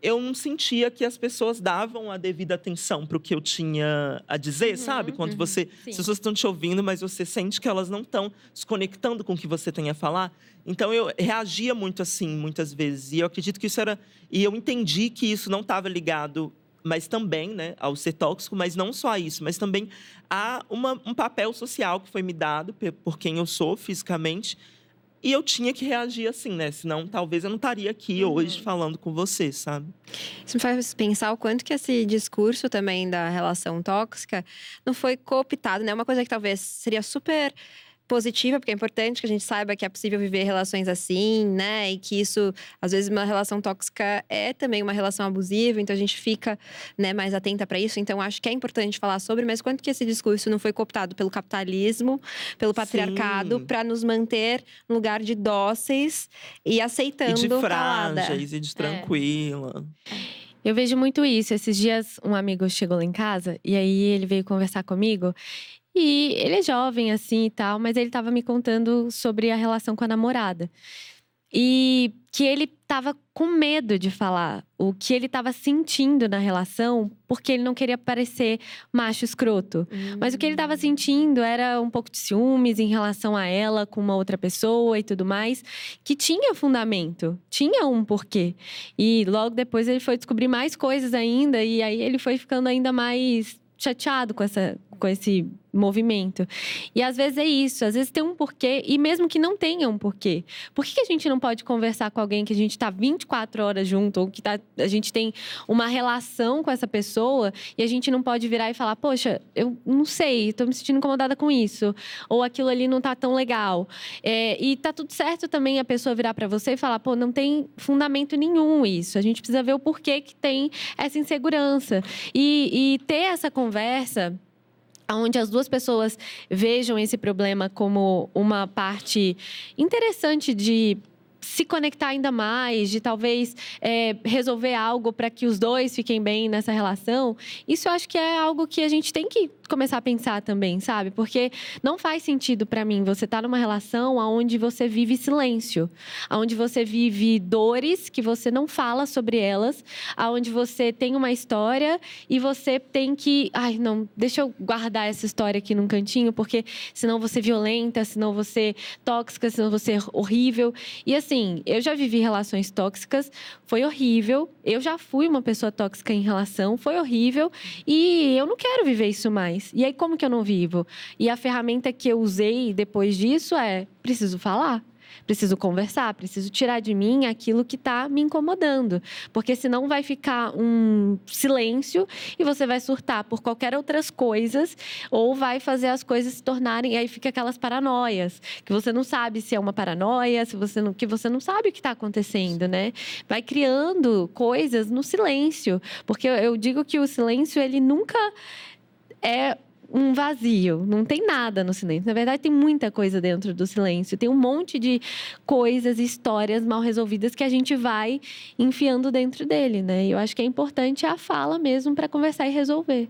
eu não sentia que as pessoas davam a devida atenção para o que eu tinha a dizer, uhum, sabe? Quando uhum, você. Sim. As pessoas estão te ouvindo, mas você sente que elas não estão se conectando com o que você tem a falar. Então eu reagia muito assim, muitas vezes. E eu acredito que isso era. E eu entendi que isso não estava ligado mas também né, ao ser tóxico, mas não só a isso, mas também a uma, um papel social que foi me dado por quem eu sou fisicamente, e eu tinha que reagir assim, né? Senão, talvez eu não estaria aqui uhum. hoje falando com você, sabe? Isso me faz pensar o quanto que esse discurso também da relação tóxica não foi cooptado, né? Uma coisa que talvez seria super positiva, porque é importante que a gente saiba que é possível viver relações assim, né? E que isso, às vezes, uma relação tóxica é também uma relação abusiva, então a gente fica né, mais atenta para isso. Então, acho que é importante falar sobre, mas quanto que esse discurso não foi cooptado pelo capitalismo, pelo patriarcado, para nos manter no lugar de dóceis e aceitando. E de frágeis, e de tranquila. Eu vejo muito isso. Esses dias, um amigo chegou lá em casa e aí ele veio conversar comigo. E ele é jovem, assim e tal, mas ele tava me contando sobre a relação com a namorada. E que ele tava com medo de falar o que ele tava sentindo na relação, porque ele não queria parecer macho escroto. Mas o que ele tava sentindo era um pouco de ciúmes em relação a ela com uma outra pessoa e tudo mais, que tinha fundamento, tinha um porquê. E logo depois ele foi descobrir mais coisas ainda, e aí ele foi ficando ainda mais chateado com, essa, com esse movimento. E às vezes é isso, às vezes tem um porquê, e mesmo que não tenha um porquê. Por que, que a gente não pode conversar com alguém que a gente está 24 horas junto, ou que tá, a gente tem uma relação com essa pessoa, e a gente não pode virar e falar, poxa, eu não sei, estou me sentindo incomodada com isso, ou aquilo ali não está tão legal. É, e tá tudo certo também a pessoa virar para você e falar, pô, não tem fundamento nenhum isso. A gente precisa ver o porquê que tem essa insegurança. E, e ter essa conversa onde as duas pessoas vejam esse problema como uma parte interessante de se conectar ainda mais, de talvez é, resolver algo para que os dois fiquem bem nessa relação, isso eu acho que é algo que a gente tem que começar a pensar também, sabe? Porque não faz sentido para mim você estar tá numa relação onde você vive silêncio, onde você vive dores que você não fala sobre elas, onde você tem uma história e você tem que, ai, não, deixa eu guardar essa história aqui num cantinho, porque senão você violenta, senão você tóxica, senão você horrível. E assim, assim, eu já vivi relações tóxicas, foi horrível. Eu já fui uma pessoa tóxica em relação, foi horrível. E eu não quero viver isso mais. E aí, como que eu não vivo? E a ferramenta que eu usei depois disso é: preciso falar. Preciso conversar, preciso tirar de mim aquilo que está me incomodando. Porque senão vai ficar um silêncio e você vai surtar por qualquer outras coisas ou vai fazer as coisas se tornarem. E aí fica aquelas paranoias, que você não sabe se é uma paranoia, se você não, que você não sabe o que está acontecendo, né? Vai criando coisas no silêncio. Porque eu digo que o silêncio, ele nunca é um vazio, não tem nada no silêncio. Na verdade, tem muita coisa dentro do silêncio. Tem um monte de coisas, histórias mal resolvidas que a gente vai enfiando dentro dele, né? E eu acho que é importante a fala mesmo para conversar e resolver.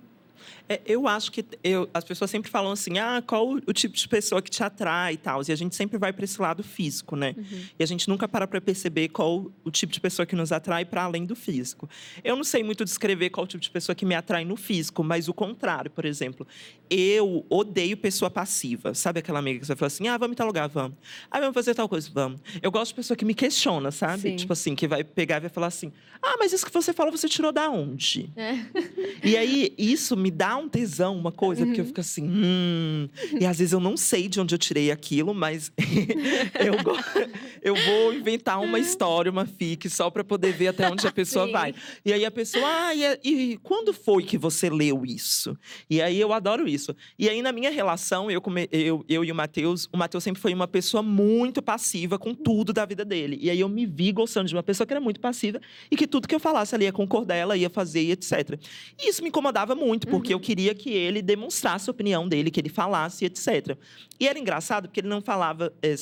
É, eu acho que eu, as pessoas sempre falam assim: ah, qual o, o, tipo de pessoa que te atrai e tal. E a gente sempre vai para esse lado físico, né? Uhum. E a gente nunca para para perceber qual o tipo de pessoa que nos atrai para além do físico. Eu não sei muito descrever qual o tipo de pessoa que me atrai no físico, mas o contrário, por exemplo. Eu odeio pessoa passiva. Sabe aquela amiga que você fala assim: ah, vamos em tal lugar, vamos. Ah, vamos fazer tal coisa, vamos. Eu gosto de pessoa que me questiona, sabe? Sim. Tipo assim, que vai pegar e vai falar assim: ah, mas isso que você falou, você tirou da onde? É. E aí, isso me dá um tesão, uma coisa, uhum. porque eu uhum. fico assim, hum. E às vezes eu não sei de onde eu tirei aquilo, mas eu, eu vou inventar uma história, uma fic, só para poder ver até onde a pessoa Sim. vai. E aí a pessoa, ah, e, e, quando foi que você leu isso? E aí eu adoro isso. E aí na minha relação, eu, eu, eu e o Matheus, o Matheus sempre foi uma pessoa muito passiva com tudo da vida dele. E aí eu me vi gostando de uma pessoa que era muito passiva e que tudo que eu falasse ali ia concordar, ela ia fazer, etc. E isso me incomodava muito, porque uhum. eu queria que ele demonstrasse a opinião dele, que ele falasse, etc. E era engraçado porque ele não falava é,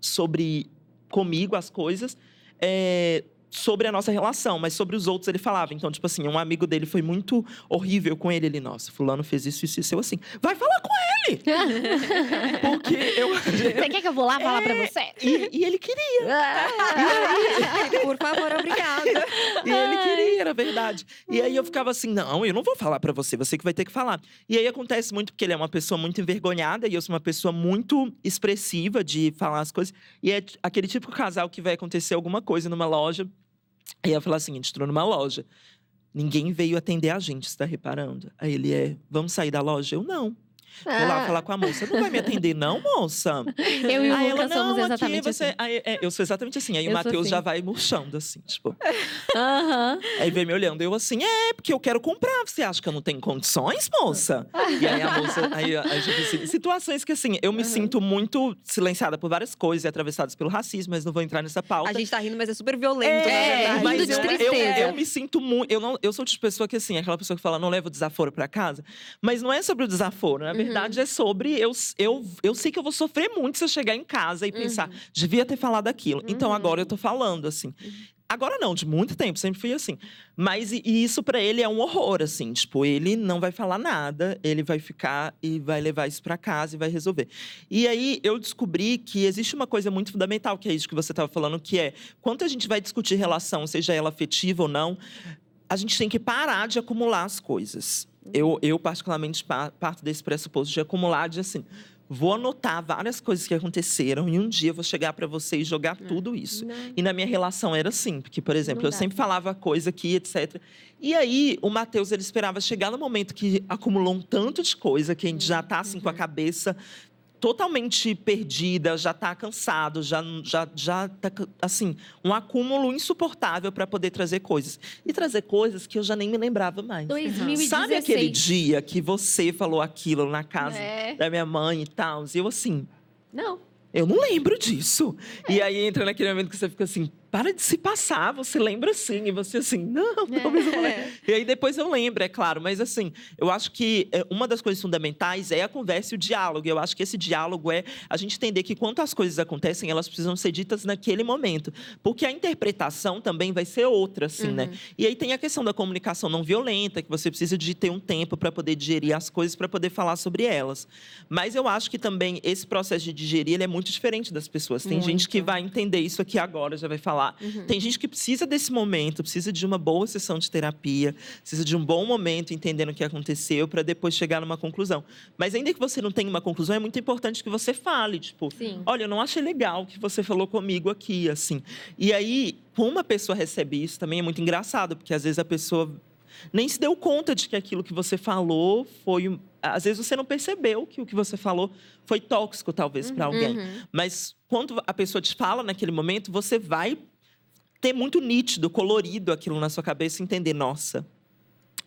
sobre comigo as coisas. É, sobre a nossa relação, mas sobre os outros ele falava. Então, tipo assim, um amigo dele foi muito horrível com ele. Ele, nossa, fulano fez isso, isso, isso. Eu assim, vai falar com ele! Porque eu... Você quer que eu vou lá falar é, pra você? E, e ele queria. aí... Por favor, obrigada. E ele queria, era verdade. E aí eu ficava assim, não, eu não vou falar pra você, você que vai ter que falar. E aí acontece muito porque ele é uma pessoa muito envergonhada e eu sou uma pessoa muito expressiva de falar as coisas. E é aquele tipo de casal que vai acontecer alguma coisa numa loja Aí ela falou assim: a gente entrou numa loja. Ninguém veio atender a gente, está reparando? Aí ele é, vamos sair da loja? Eu não. Vou lá Ah. falar com a moça. Não vai me atender, não, moça? Eu e o Aí ela, Lucas somos não, aqui exatamente você. assim. Aí, é, eu sou exatamente assim. Aí Eu o Matheus assim. já vai murchando, assim, tipo. Aham. Aí vem me olhando. Eu assim, é, porque eu quero comprar. Você acha que eu não tenho condições, moça? e aí a moça. Aí, aí já disse, situações que, assim, eu me sinto muito silenciada por várias coisas e atravessadas pelo racismo, mas não vou entrar nessa pauta. A gente tá rindo, mas é super violento, na É, verdade. mas eu, eu, tristeza. eu me sinto muito. Eu, não, eu sou tipo de pessoa que, assim, aquela pessoa que fala, não leva o desaforo pra casa. Mas não é sobre o desaforo. Na verdade, é sobre. Eu, eu, eu sei que eu vou sofrer muito se eu chegar em casa e pensar, devia ter falado aquilo. Então agora eu tô falando, assim. Agora não, de muito tempo, sempre fui assim. Mas e, e isso pra ele é um horror, assim. Tipo, ele não vai falar nada, ele vai ficar e vai levar isso pra casa e vai resolver. E aí eu descobri que existe uma coisa muito fundamental, que é isso que você estava falando, que é quanto a gente vai discutir relação, seja ela afetiva ou não, a gente tem que parar de acumular as coisas. Eu, eu particularmente, pa- parto desse pressuposto de acumular, de assim. Vou anotar várias coisas que aconteceram e um dia vou chegar pra você e jogar tudo isso. E na minha relação era assim, porque, por exemplo, Não eu dá. sempre falava coisa aqui, etc. E aí, o Matheus, ele esperava chegar no momento que acumulou um tanto de coisa, que a gente já tá assim Uhum. com a cabeça totalmente perdida, já tá cansado, já já já tá assim, um acúmulo insuportável para poder trazer coisas. E trazer coisas que eu já nem me lembrava mais. 2016. Sabe aquele dia que você falou aquilo na casa É. da minha mãe e tal? E eu assim, Não. eu não lembro disso. É. E aí entra naquele momento que você fica assim, para de se passar, você lembra sim. E você assim, não, talvez eu não lembre. E aí depois eu lembro, é claro. Mas assim, eu acho que é, uma das coisas fundamentais é a conversa e o diálogo. Eu acho que esse diálogo é a gente entender que quando as coisas acontecem, elas precisam ser ditas naquele momento. Porque a interpretação também vai ser outra, assim, né? E aí tem a questão da comunicação não violenta, que você precisa de ter um tempo para poder digerir as coisas, para poder falar sobre elas. Mas eu acho que também esse processo de digerir ele é muito diferente das pessoas. Tem gente que Muito. vai entender isso aqui agora, já vai falar. Tem gente que precisa desse momento, precisa de uma boa sessão de terapia, precisa de um bom momento entendendo o que aconteceu para depois chegar numa conclusão. Mas ainda que você não tenha uma conclusão, é muito importante que você fale, tipo, Sim. olha, eu não achei legal o que você falou comigo aqui, assim. E aí, como uma pessoa recebe isso, também é muito engraçado, porque às vezes a pessoa nem se deu conta de que aquilo que você falou foi. Às vezes você não percebeu que o que você falou foi tóxico, talvez, para alguém. Uhum. Mas quando a pessoa te fala naquele momento, você vai ter muito nítido, colorido aquilo na sua cabeça e entender, nossa.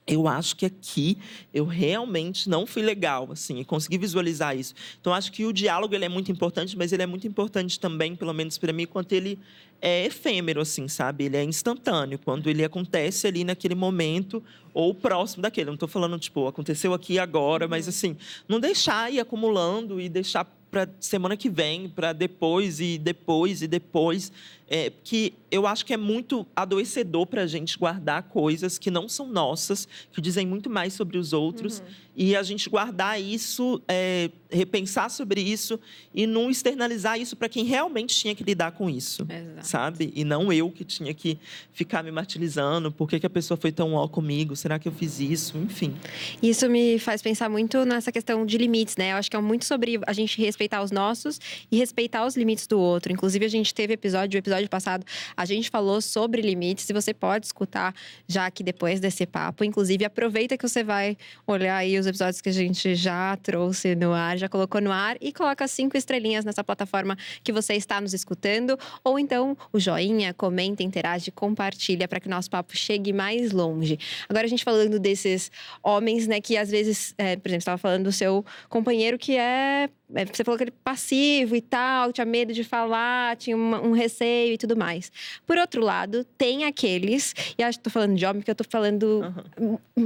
Eu acho que aqui eu realmente não fui legal, assim, e consegui visualizar isso. Então, acho que o diálogo ele é muito importante, mas ele é muito importante também, pelo menos para mim, quanto ele é efêmero, assim, sabe? Ele é instantâneo, quando ele acontece ali naquele momento ou próximo daquele. Eu não estou falando, tipo, aconteceu aqui agora, mas assim, não deixar ir acumulando e deixar para semana que vem, para depois e depois e depois. É, que eu acho que é muito adoecedor para a gente guardar coisas que não são nossas, que dizem muito mais sobre os outros, e a gente guardar isso, é, repensar sobre isso e não externalizar isso para quem realmente tinha que lidar com isso Exato. sabe? E não eu que tinha que ficar me martirizando. Por que, que a pessoa foi tão ó comigo? Será que eu fiz isso? Enfim. Isso me faz pensar muito nessa questão de limites, né? Eu acho que é muito sobre a gente respeitar os nossos e respeitar os limites do outro. Inclusive, a gente teve episódio, o episódio passado, a gente falou sobre limites. E você pode escutar já aqui depois desse papo. Inclusive, aproveita que você vai olhar aí os episódios que a gente já trouxe no ar, já colocou no ar e coloca cinco estrelinhas nessa plataforma que você está nos escutando. Ou então, o joinha, comenta, interage, compartilha para que o nosso papo chegue mais longe. Agora, a gente falando desses homens, né, que às vezes, é, por exemplo, estava falando do seu companheiro que é, Você falou que ele é passivo e tal, tinha medo de falar, tinha uma- um receio e tudo mais. Por outro lado, tem aqueles, e acho que tô falando de homem, porque eu tô falando.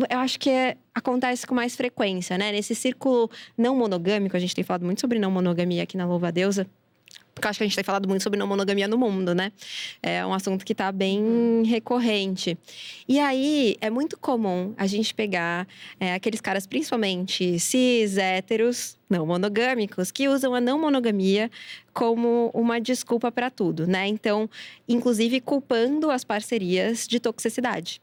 Eu acho que é- acontece com mais frequência, né? Nesse círculo não monogâmico, a gente tem falado muito sobre não monogamia aqui na Louva Deusa. Porque eu acho que a gente tem falado muito sobre não monogamia no mundo, né? É um assunto que tá bem recorrente. E aí, é muito comum a gente pegar é, aqueles caras, principalmente cis, héteros, não monogâmicos, que usam a não monogamia como uma desculpa para tudo, né? Então, inclusive culpando as parcerias de toxicidade.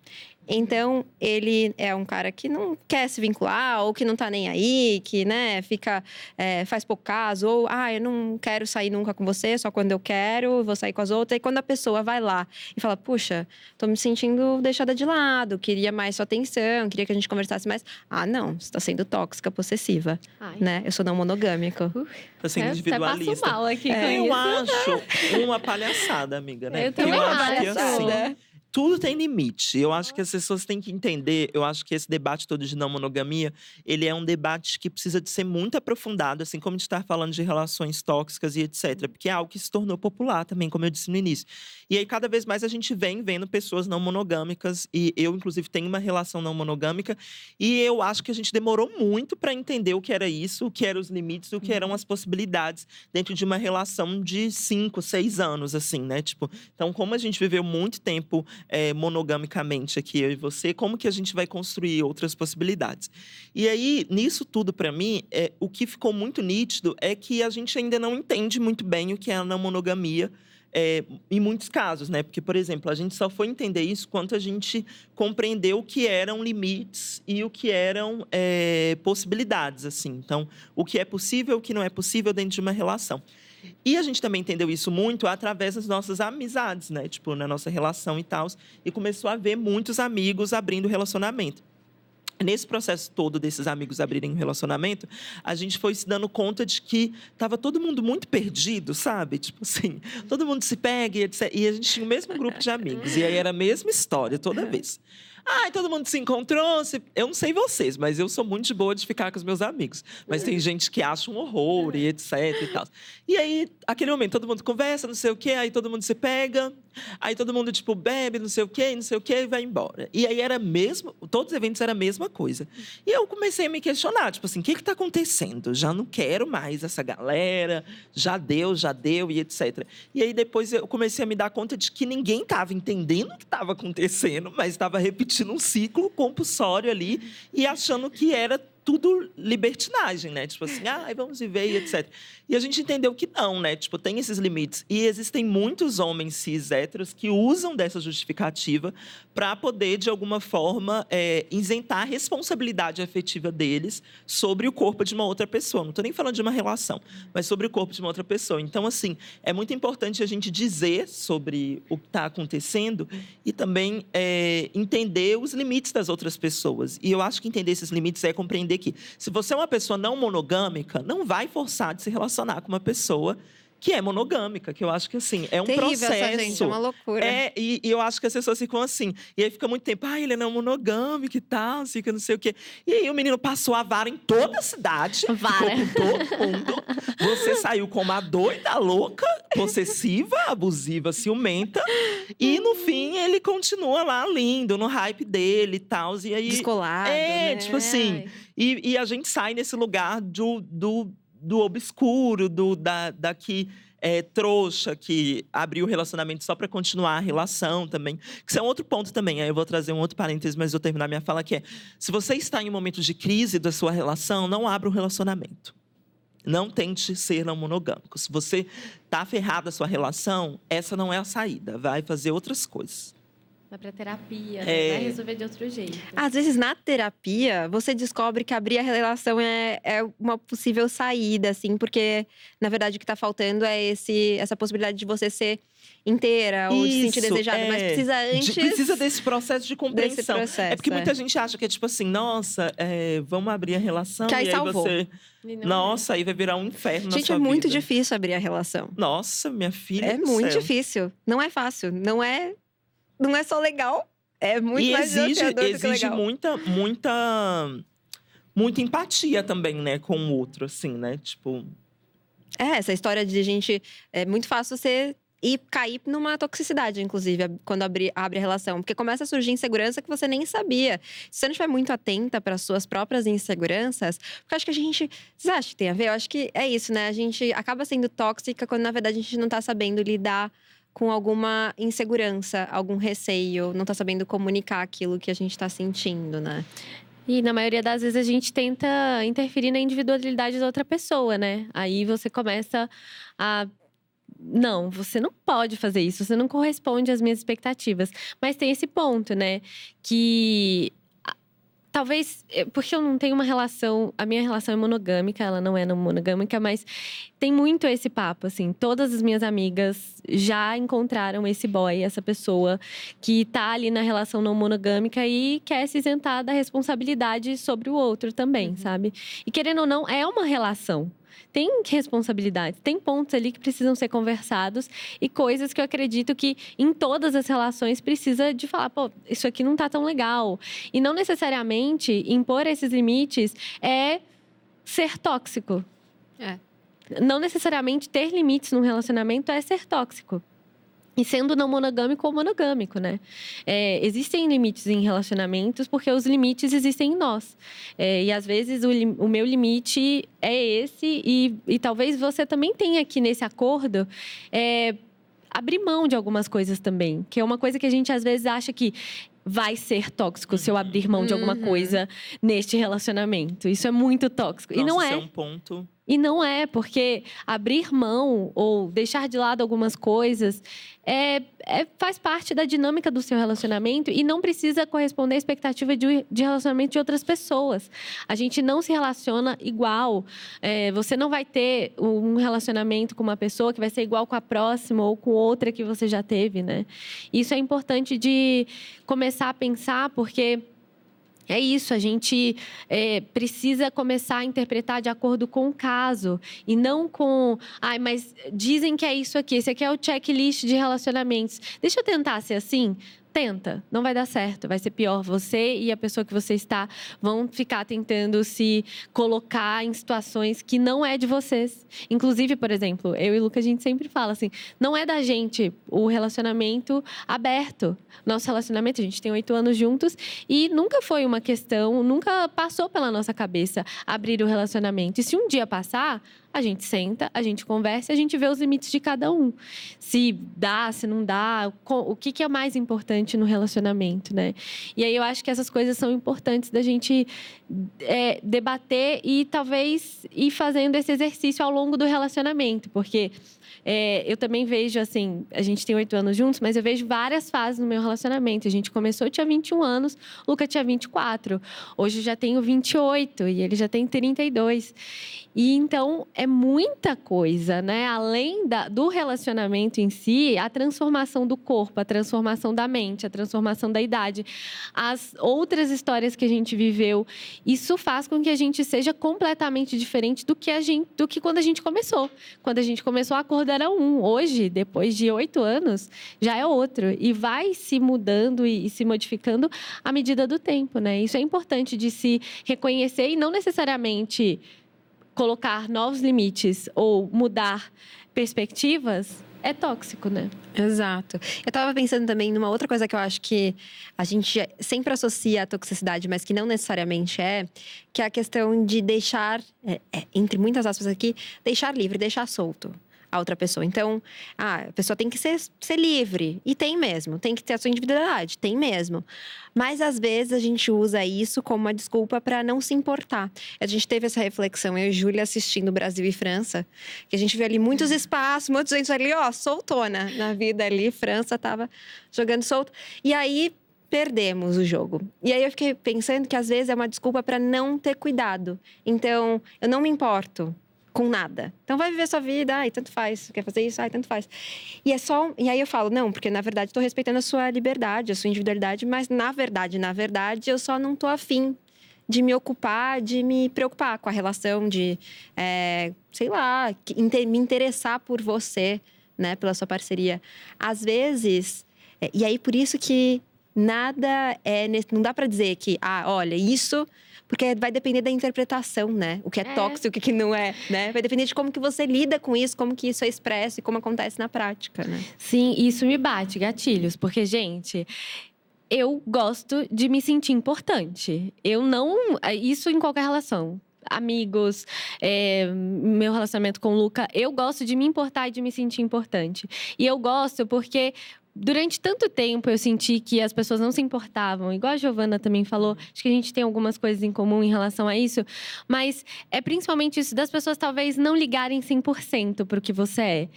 Então, ele é um cara que não quer se vincular, ou que não tá nem aí, que, né, fica, é, faz pouco caso, ou, ah, eu não quero sair nunca com você, só quando eu quero, vou sair com as outras. E quando a pessoa vai lá e fala, puxa, tô me sentindo deixada de lado, queria mais sua atenção, queria que a gente conversasse mais. Ah, não, você tá sendo tóxica, possessiva, Ai. né? Eu sou não monogâmico. Tá sendo É, individualista. Até passo mal aqui É, com eu isso. acho uma palhaçada, amiga, né? Eu também acho que acho. assim, tudo tem limite. Eu acho que as pessoas têm que entender. Eu acho que esse debate todo de não monogamia, ele é um debate que precisa de ser muito aprofundado, assim como a gente está falando de relações tóxicas e etc. Porque é algo que se tornou popular também, como eu disse no início. E aí, cada vez mais a gente vem vendo pessoas não monogâmicas. E eu, inclusive, tenho uma relação não monogâmica. E eu acho que a gente demorou muito para entender o que era isso, o que eram os limites, o que eram as possibilidades dentro de uma relação de cinco, seis anos, assim, né? Tipo, então, como a gente viveu muito tempo é, monogamicamente aqui, eu e você, como que a gente vai construir outras possibilidades? E aí, nisso tudo, para mim, é, o que ficou muito nítido é que a gente ainda não entende muito bem o que é a não monogamia. é, em muitos casos, né? Porque, por exemplo, a gente só foi entender isso quando a gente compreendeu o que eram limites e o que eram é, possibilidades, assim. Então, o que é possível, o que não é possível dentro de uma relação. E a gente também entendeu isso muito através das nossas amizades, né? Tipo, na nossa relação e tal. E começou a ver muitos amigos abrindo relacionamento. Nesse processo todo desses amigos abrirem um relacionamento, a gente foi se dando conta de que tava todo mundo muito perdido, sabe? Tipo assim, todo mundo se pega e etc. E a gente tinha o mesmo grupo de amigos. E aí era a mesma história toda vez. Ai, todo mundo se encontrou. se- Eu não sei vocês, mas eu sou muito de boa de ficar com os meus amigos. Mas tem gente que acha um horror e etc e tal. E aí, aquele momento, todo mundo conversa, não sei o quê, aí todo mundo se pega, aí todo mundo, tipo, bebe, não sei o quê, não sei o quê, e vai embora. E aí era mesmo, todos os eventos era a mesma coisa. E eu comecei a me questionar, tipo assim, o que que tá acontecendo? Já não quero mais essa galera, já deu, já deu, e etc. E aí depois eu comecei a me dar conta de que ninguém estava entendendo o que estava acontecendo, mas estava repetindo um ciclo compulsório ali e achando que era tudo libertinagem, né? Tipo assim, ah, vamos viver e etc. E a gente entendeu que não, né? Tipo, tem esses limites. E existem muitos homens cis héteros que usam dessa justificativa para poder, de alguma forma, é, isentar a responsabilidade afetiva deles sobre o corpo de uma outra pessoa. Não estou nem falando de uma relação, mas sobre o corpo de uma outra pessoa. Então, assim, é muito importante a gente dizer sobre o que está acontecendo e também é, entender os limites das outras pessoas. E eu acho que entender esses limites é compreender que, se você é uma pessoa não monogâmica, não vai forçar de se relacionar com uma pessoa que é monogâmica, que eu acho que assim é um Terrível processo. essa gente, é uma loucura. É, e, e eu acho que as pessoas ficam assim. E aí fica muito tempo, ah, ele é não monogâmico e tal, fica não sei o quê. E aí o menino passou a vara em toda a cidade, Vara. ficou com todo mundo. Você saiu como a doida, louca, possessiva, abusiva, ciumenta. E no fim ele continua lá lindo, no hype dele e tal. E aí. Descolado, É, né? tipo assim. E, e a gente sai nesse lugar do, do, do obscuro, do, da, da que é, trouxa, que abriu o relacionamento só para continuar a relação também. Que isso é um outro ponto também. Aí eu vou trazer um outro parênteses, mas vou terminar minha fala, que é: se você está em um momento de crise da sua relação, não abra um relacionamento. Não tente ser não monogâmico. Se você está ferrado a sua relação, essa não é a saída. Vai fazer outras coisas. Vai pra terapia, É. né? vai resolver de outro jeito. Às vezes, na terapia, você descobre que abrir a relação é, é uma possível saída, assim, porque, na verdade, o que tá faltando é esse, essa possibilidade de você ser inteira ou de se sentir Isso, desejada, mas é. precisa De- antes. precisa desse processo de compreensão. processo, é porque é. muita gente acha que é tipo assim, nossa, é, vamos abrir a relação Que aí e aí salvou. você, E não é. nossa, aí vai virar um inferno na Gente, sua é muito vida. difícil abrir a relação. Nossa, minha filha. É do muito céu. difícil. Não é fácil. Não é, não é só legal. É muito E mais exige, desafiador do que exige legal. muita, muita, muita empatia também, né, com o outro, assim, né? Tipo, É, essa história de gente. É muito fácil você ir cair numa toxicidade, inclusive, quando abrir, abre a relação. Porque começa a surgir insegurança que você nem sabia. Se você não estiver muito atenta para suas próprias inseguranças, porque acho que a gente. Vocês acham que tem a ver? Eu acho que é isso, né? A gente acaba sendo tóxica quando, na verdade, a gente não tá sabendo lidar com alguma insegurança, algum receio, não tá sabendo comunicar aquilo que a gente tá sentindo, né? E na maioria das vezes a gente tenta interferir na individualidade da outra pessoa, né? Aí você começa a não, você não pode fazer isso, você não corresponde às minhas expectativas. Mas tem esse ponto, né? Que talvez eh, porque eu não tenho uma relação, a minha relação é monogâmica, ela não é não monogâmica, mas tem muito esse papo assim. Todas as minhas amigas já encontraram esse boy, essa pessoa que tá ali na relação não monogâmica e quer se isentar da responsabilidade sobre o outro também, uhum. sabe? E querendo ou não, é uma relação tem responsabilidades, tem pontos ali que precisam ser conversados e coisas que eu acredito que em todas as relações precisa de falar, pô, isso aqui não tá tão legal. E não necessariamente impor esses limites é ser tóxico. É. Não necessariamente ter limites num relacionamento é ser tóxico. E sendo não monogâmico ou monogâmico, né? É, existem limites em relacionamentos porque os limites existem em nós. É, e às vezes o, o, meu limite é esse, e, e talvez você também tenha aqui nesse acordo. É, abrir mão de algumas coisas também, que é uma coisa que a gente às vezes acha que vai ser tóxico se eu abrir mão de alguma uhum. coisa neste relacionamento. Isso é muito tóxico. Nossa, e não é. é. um ponto e não é, porque abrir mão ou deixar de lado algumas coisas é, é, faz parte da dinâmica do seu relacionamento e não precisa corresponder à expectativa de, de relacionamento de outras pessoas. A gente não se relaciona igual. É, você não vai ter um relacionamento com uma pessoa que vai ser igual com a próxima ou com outra que você já teve, né? Isso é importante de começar a pensar, porque é isso, a gente é, precisa começar a interpretar de acordo com o caso e não com, ai, mas dizem que é isso aqui, esse aqui é o checklist de relacionamentos. Deixa eu tentar ser assim? Tenta, não vai dar certo, vai ser pior. Você e a pessoa que você está vão ficar tentando se colocar em situações que não é de vocês. Inclusive, por exemplo, eu e o Luca, a gente sempre fala assim: não é da gente o relacionamento aberto. Nosso relacionamento, a gente tem oito anos juntos e nunca foi uma questão, nunca passou pela nossa cabeça abrir o relacionamento. E se um dia passar, a gente senta, a gente conversa, a gente vê os limites de cada um. Se dá, se não dá, o que, é mais importante no relacionamento, né? E aí eu acho que essas coisas são importantes da gente é, debater e talvez ir fazendo esse exercício ao longo do relacionamento, porque é, eu também vejo, assim, a gente tem oito anos juntos, mas eu vejo várias fases no meu relacionamento. A gente começou, eu tinha 21 anos, o Luca tinha 24. Hoje eu já tenho 28 e ele já tem 32. E então é muita coisa, né? Além da, do relacionamento em si, a transformação do corpo, a transformação da mente, a transformação da idade, as outras histórias que a gente viveu, isso faz com que a gente seja completamente diferente do que a gente, do que quando a gente começou. Quando a gente começou, a acordo era um. Hoje, depois de oito anos, já é outro e vai se mudando e, e se modificando à medida do tempo, né? Isso é importante de se reconhecer e não necessariamente colocar novos limites ou mudar perspectivas é tóxico, né? Exato. Eu tava pensando também numa outra coisa que eu acho que a gente sempre associa à toxicidade, mas que não necessariamente é, que é a questão de deixar, é, é, entre muitas aspas aqui, deixar livre, deixar solto a outra pessoa. Então, ah, a pessoa tem que ser, ser livre. E tem mesmo. Tem que ter a sua individualidade. Tem mesmo. Mas às vezes a gente usa isso como uma desculpa para não se importar. A gente teve essa reflexão, eu e Júlia assistindo Brasil e França, que a gente viu ali muitos espaços, muitos gente ali, ó, soltona na vida ali. França tava jogando solto. E aí perdemos o jogo. E aí eu fiquei pensando que às vezes é uma desculpa para não ter cuidado. Então, eu não me importo com nada. Então vai viver sua vida, ai, tanto faz. Quer fazer isso? Ai, tanto faz. E é só. E aí eu falo, não, porque na verdade estou respeitando a sua liberdade, a sua individualidade, mas na verdade, na verdade, eu só não tô afim de me ocupar, de me preocupar com a relação, de, é, sei lá, me interessar por você, né, pela sua parceria. Às vezes, é, e aí por isso que nada é. Não dá para dizer que, ah, olha, isso porque vai depender da interpretação, né? O que é, é. tóxico, o que não é, né? Vai depender de como que você lida com isso, como que isso é expresso e como acontece na prática, né? Sim, isso me bate gatilhos, porque gente, eu gosto de me sentir importante. Eu não, isso em qualquer relação, amigos, é, meu relacionamento com o Luca, eu gosto de me importar e de me sentir importante. E eu gosto porque durante tanto tempo eu senti que as pessoas não se importavam, igual a Giovana também falou, acho que a gente tem algumas coisas em comum em relação a isso, mas é principalmente isso das pessoas talvez não ligarem 100% para o que você é.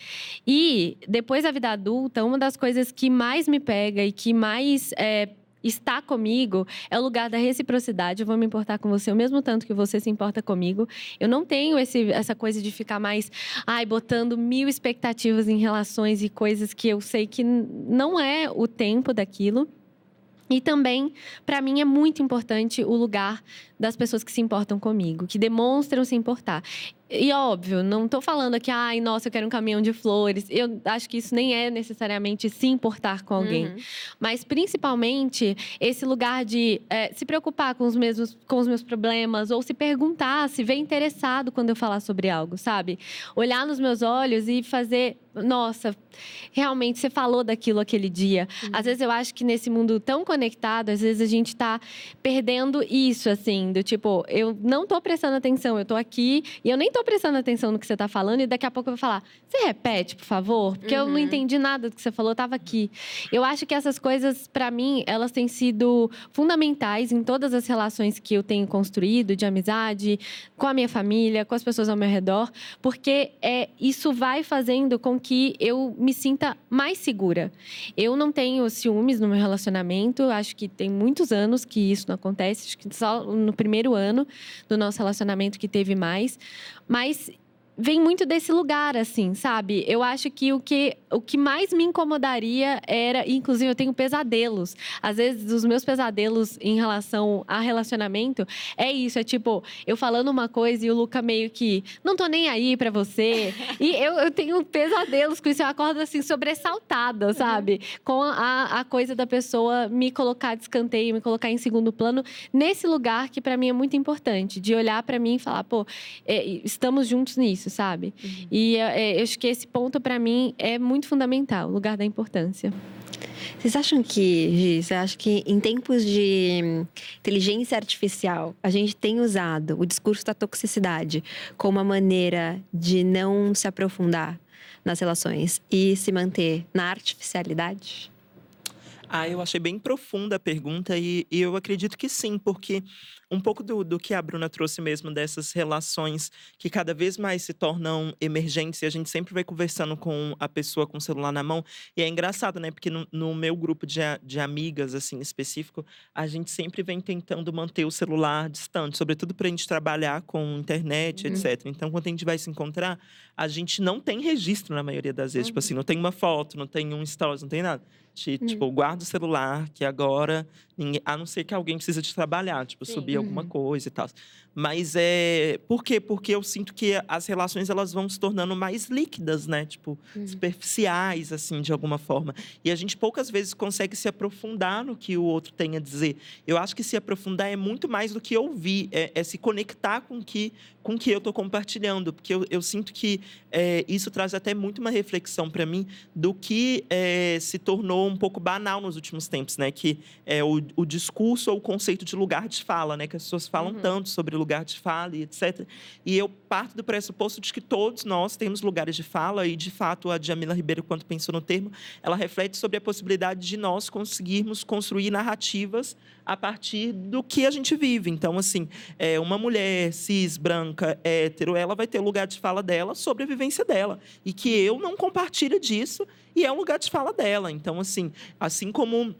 E depois da vida adulta, uma das coisas que mais me pega e que mais é, está comigo é o lugar da reciprocidade. Eu vou me importar com você o mesmo tanto que você se importa comigo. Eu não tenho esse, essa coisa de ficar mais, ai, botando mil expectativas em relações e coisas que eu sei que não é o tempo daquilo. E também, para mim, é muito importante o lugar das pessoas que se importam comigo, que demonstram se importar. E óbvio, não estou falando aqui, ai, nossa, eu quero um caminhão de flores. Eu acho que isso nem é necessariamente se importar com alguém. Uhum. Mas principalmente esse lugar de é, se preocupar com os, mesmos, com os meus problemas, ou se perguntar, se ver interessado quando eu falar sobre algo, sabe? Olhar nos meus olhos e fazer nossa, realmente você falou daquilo aquele dia. Uhum. Às vezes eu acho que nesse mundo tão conectado, às vezes a gente está perdendo isso, assim, do tipo, eu não estou prestando atenção, eu estou aqui e eu nem estou prestando atenção no que você está falando e daqui a pouco eu vou falar, você repete, por favor? Porque uhum. eu não uhum. entendi nada do que você falou, eu estava aqui. Eu acho que essas coisas, para mim, elas têm sido fundamentais em todas as relações que eu tenho construído, de amizade, com a minha família, com as pessoas ao meu redor, porque é, isso vai fazendo com que eu me sinta mais segura. Eu não tenho ciúmes no meu relacionamento, acho que tem muitos anos que isso não acontece, acho que só no primeiro ano do nosso relacionamento que teve mais. Mas vem muito desse lugar, assim, sabe? Eu acho que o que, o que mais me incomodaria era, inclusive eu tenho pesadelos. Às vezes, os meus pesadelos em relação a relacionamento é isso, é tipo, eu falando uma coisa e o Luca meio que, não tô nem aí para você. e eu, eu tenho pesadelos com isso, eu acordo assim, sobressaltada, uhum. sabe? Com a, a coisa da pessoa me colocar de escanteio, me colocar em segundo plano, nesse lugar que para mim é muito importante, de olhar para mim e falar, pô, é, estamos juntos nisso isso, sabe? Uhum. E é, eu acho que esse ponto, para mim, é muito fundamental, o lugar da importância. Vocês acham que, Gi, você acha que em tempos de inteligência artificial, a gente tem usado o discurso da toxicidade como uma maneira de não se aprofundar nas relações e se manter na artificialidade? Ah, eu achei bem profunda a pergunta e, e eu acredito que sim, porque um pouco do, do que a Bruna trouxe mesmo dessas relações que cada vez mais se tornam emergentes e a gente sempre vai conversando com a pessoa com o celular na mão. E é engraçado, né? Porque no, no meu grupo de, de amigas, assim, específico, a gente sempre vem tentando manter o celular distante, sobretudo para a gente trabalhar com internet, uhum. etc. Então, quando a gente vai se encontrar, a gente não tem registro na maioria das vezes. Uhum. Tipo assim, não tem uma foto, não tem um stories, não tem nada. Tipo, uhum. Tipo, guarda o celular, que agora, ninguém, a não ser que alguém precisa de trabalhar, tipo, Sim. subir alguma uhum. coisa e tal. Mas é. Por quê? Porque eu sinto que as relações elas vão se tornando mais líquidas, né? Tipo, uhum. superficiais, assim, de alguma forma. E a gente poucas vezes consegue se aprofundar no que o outro tem a dizer. Eu acho que se aprofundar é muito mais do que ouvir, é, é se conectar com que, com que eu estou compartilhando. Porque eu, eu sinto que é, isso traz até muito uma reflexão para mim do que é, se tornou um pouco banal nos últimos tempos, né? Que é o, o discurso ou o conceito de lugar de fala, né? Que as pessoas falam uhum. tanto sobre lugar de fala e etc. E eu parto do pressuposto de que todos nós temos lugares de fala e, de fato, a Jamila Ribeiro, quando pensou no termo, ela reflete sobre a possibilidade de nós conseguirmos construir narrativas a partir do que a gente vive. Então, assim, é, uma mulher cis, branca, hétero, ela vai ter o lugar de fala dela sobre a vivência dela. E que eu não compartilho disso e é um lugar de fala dela. Então, assim, assim como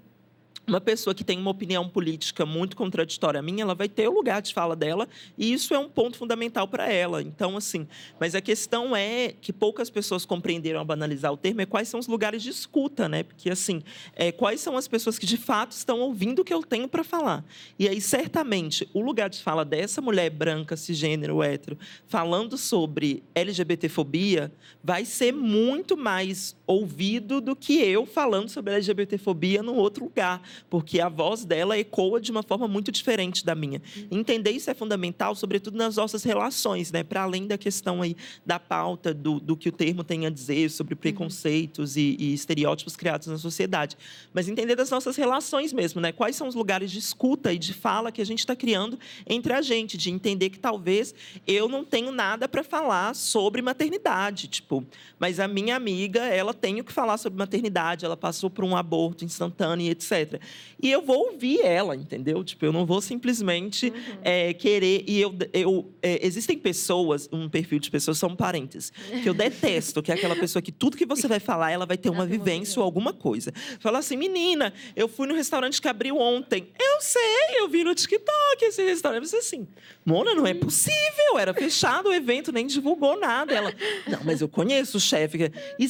uma pessoa que tem uma opinião política muito contraditória à minha, ela vai ter o lugar de fala dela, e isso é um ponto fundamental para ela. Então, assim, mas a questão é que poucas pessoas compreenderam ao banalizar o termo, é quais são os lugares de escuta, né? Porque, assim, é, quais são as pessoas que de fato estão ouvindo o que eu tenho para falar. E aí, certamente, o lugar de fala dessa mulher branca, cisgênero, hétero, falando sobre LGBTfobia, vai ser muito mais ouvido do que eu falando sobre LGBTfobia num outro lugar porque a voz dela ecoa de uma forma muito diferente da minha. Entender isso é fundamental, sobretudo nas nossas relações, né? Para além da questão aí da pauta do, do que o termo tem a dizer sobre preconceitos e, e estereótipos criados na sociedade, mas entender das nossas relações mesmo, né? Quais são os lugares de escuta e de fala que a gente está criando entre a gente, de entender que talvez eu não tenho nada para falar sobre maternidade, tipo, mas a minha amiga, ela tem o que falar sobre maternidade, ela passou por um aborto instantâneo, etc. E eu vou ouvir ela, entendeu? Tipo, eu não vou simplesmente uhum. é, querer. E eu, eu é, existem pessoas, um perfil de pessoas são parentes, que eu detesto, que é aquela pessoa que tudo que você vai falar, ela vai ter uma vivência ou alguma coisa. Fala assim, menina, eu fui no restaurante que abriu ontem. Eu sei, eu vi no TikTok esse restaurante. Você assim, Mona, não é possível, era fechado o evento, nem divulgou nada. Ela, não, mas eu conheço o chefe. E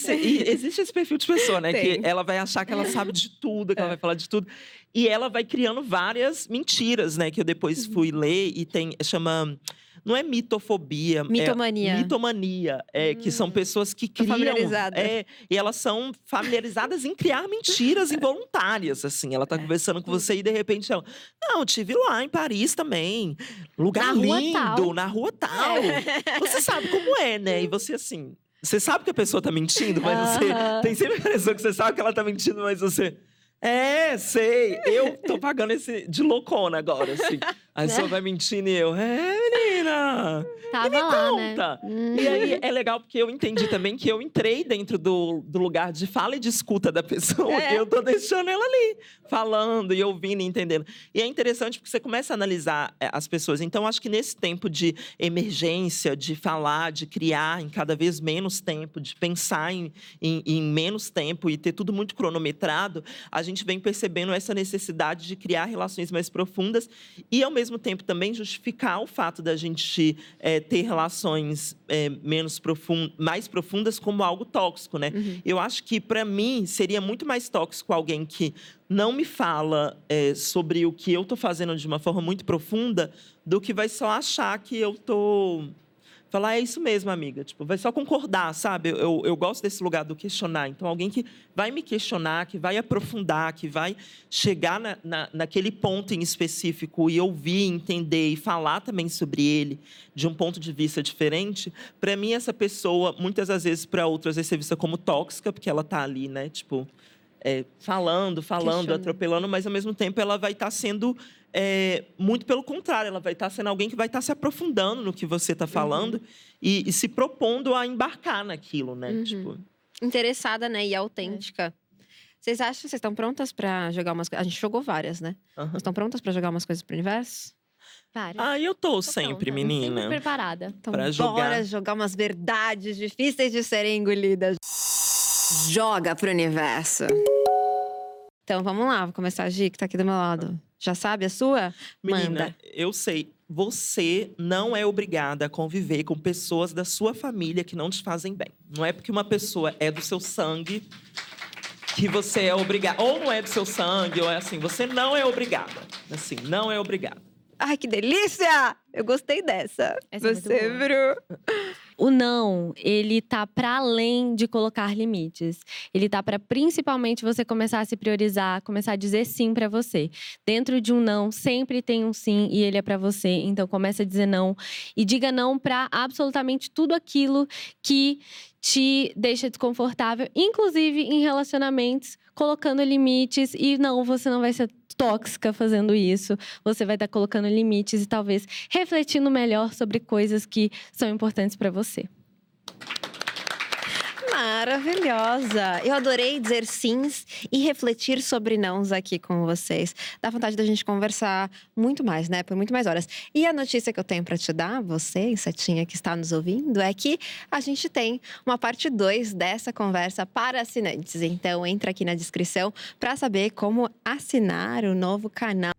existe esse perfil de pessoa, né? Tem. Que ela vai achar que ela sabe de tudo, que ela vai falar de tudo. E ela vai criando várias mentiras, né? Que eu depois fui ler e tem. Chama não é mitofobia. É mitomania. É mitomania. É, hum. Que são hum. pessoas que criam. Familiarizadas. É, e elas são familiarizadas em criar mentiras involuntárias, assim. Ela tá conversando com você e de repente ela. Não, tive lá em Paris também. Lugar na lindo, rua na rua tal. Você sabe como é, né? E você assim. Você sabe que a pessoa tá mentindo, mas uh -huh. você. Tem sempre a impressão que você sabe que ela tá mentindo, mas você. É, sei. Eu tô pagando esse de loucona agora, assim. Aí né? só vai mentindo e eu, é, menina! Tava me lá, né? conta. Né? E aí é legal porque eu entendi também que eu entrei dentro do, do lugar de fala e de escuta da pessoa. É. E eu tô deixando ela ali, falando e ouvindo e entendendo. E é interessante porque você começa a analisar é, as pessoas. Então, acho que nesse tempo de emergência, de falar, de criar em cada vez menos tempo, de pensar em, em, em menos tempo e ter tudo muito cronometrado, a gente vem percebendo essa necessidade de criar relações mais profundas e, ao mesmo mesmo tempo, também justificar o fato da gente é, ter relações é, menos profundas, mais profundas como algo tóxico, né? Uhum. Eu acho que, para mim, seria muito mais tóxico alguém que não me fala é, sobre o que eu estou fazendo de uma forma muito profunda do que vai só achar que eu estou falar, é isso mesmo, amiga. Tipo, vai só concordar, sabe? Eu, eu, eu, gosto desse lugar do questionar. Então, alguém que vai me questionar, que vai aprofundar, que vai chegar na, na, naquele ponto em específico e ouvir, entender e falar também sobre ele de um ponto de vista diferente, para mim, essa pessoa, muitas das vezes, para outras, vai ser vista como tóxica, porque ela está ali, né? Tipo, é, falando, falando, atropelando, mas ao mesmo tempo ela vai estar tá sendo é, muito pelo contrário, ela vai estar tá sendo alguém que vai estar tá se aprofundando no que você está falando uhum. e, e, se propondo a embarcar naquilo, né? Uhum. Tipo... Interessada, né? E autêntica. É. Vocês acham que vocês estão prontas para jogar umas A gente jogou várias, né? Uhum. Vocês estão prontas para jogar umas coisas pro universo? Várias. Ah, eu tô, tô sempre, pronta. menina. Sempre preparada. Então, pra jogar. bora jogar umas verdades difíceis de serem engolidas. Joga pro universo. Então vamos lá, vou começar a Gi, que tá aqui do meu lado. Já sabe a sua? Menina, Manda. eu sei. Você não é obrigada a conviver com pessoas da sua família que não te fazem bem. Não é porque uma pessoa é do seu sangue que você é obrigada. Ou não é do seu sangue, ou é assim. Você não é obrigada. Assim, não é obrigada. Ai, que delícia! Eu gostei dessa. Essa é Você, é Bru. O não, ele tá para além de colocar limites. Ele tá para principalmente você começar a se priorizar, começar a dizer sim para você. Dentro de um não, sempre tem um sim e ele é para você. Então comece a dizer não e diga não para absolutamente tudo aquilo que te deixa desconfortável, inclusive em relacionamentos, colocando limites e não, você não vai ser tóxica fazendo isso. Você vai estar colocando limites e talvez refletindo melhor sobre coisas que são importantes para você. Maravilhosa! Eu adorei dizer sims e refletir sobre nãos aqui com vocês. Dá vontade da gente conversar muito mais, né? Por muito mais horas. E a notícia que eu tenho para te dar, você, insetinha que está nos ouvindo, é que a gente tem uma parte 2 dessa conversa para assinantes. Então, entra aqui na descrição para saber como assinar o novo canal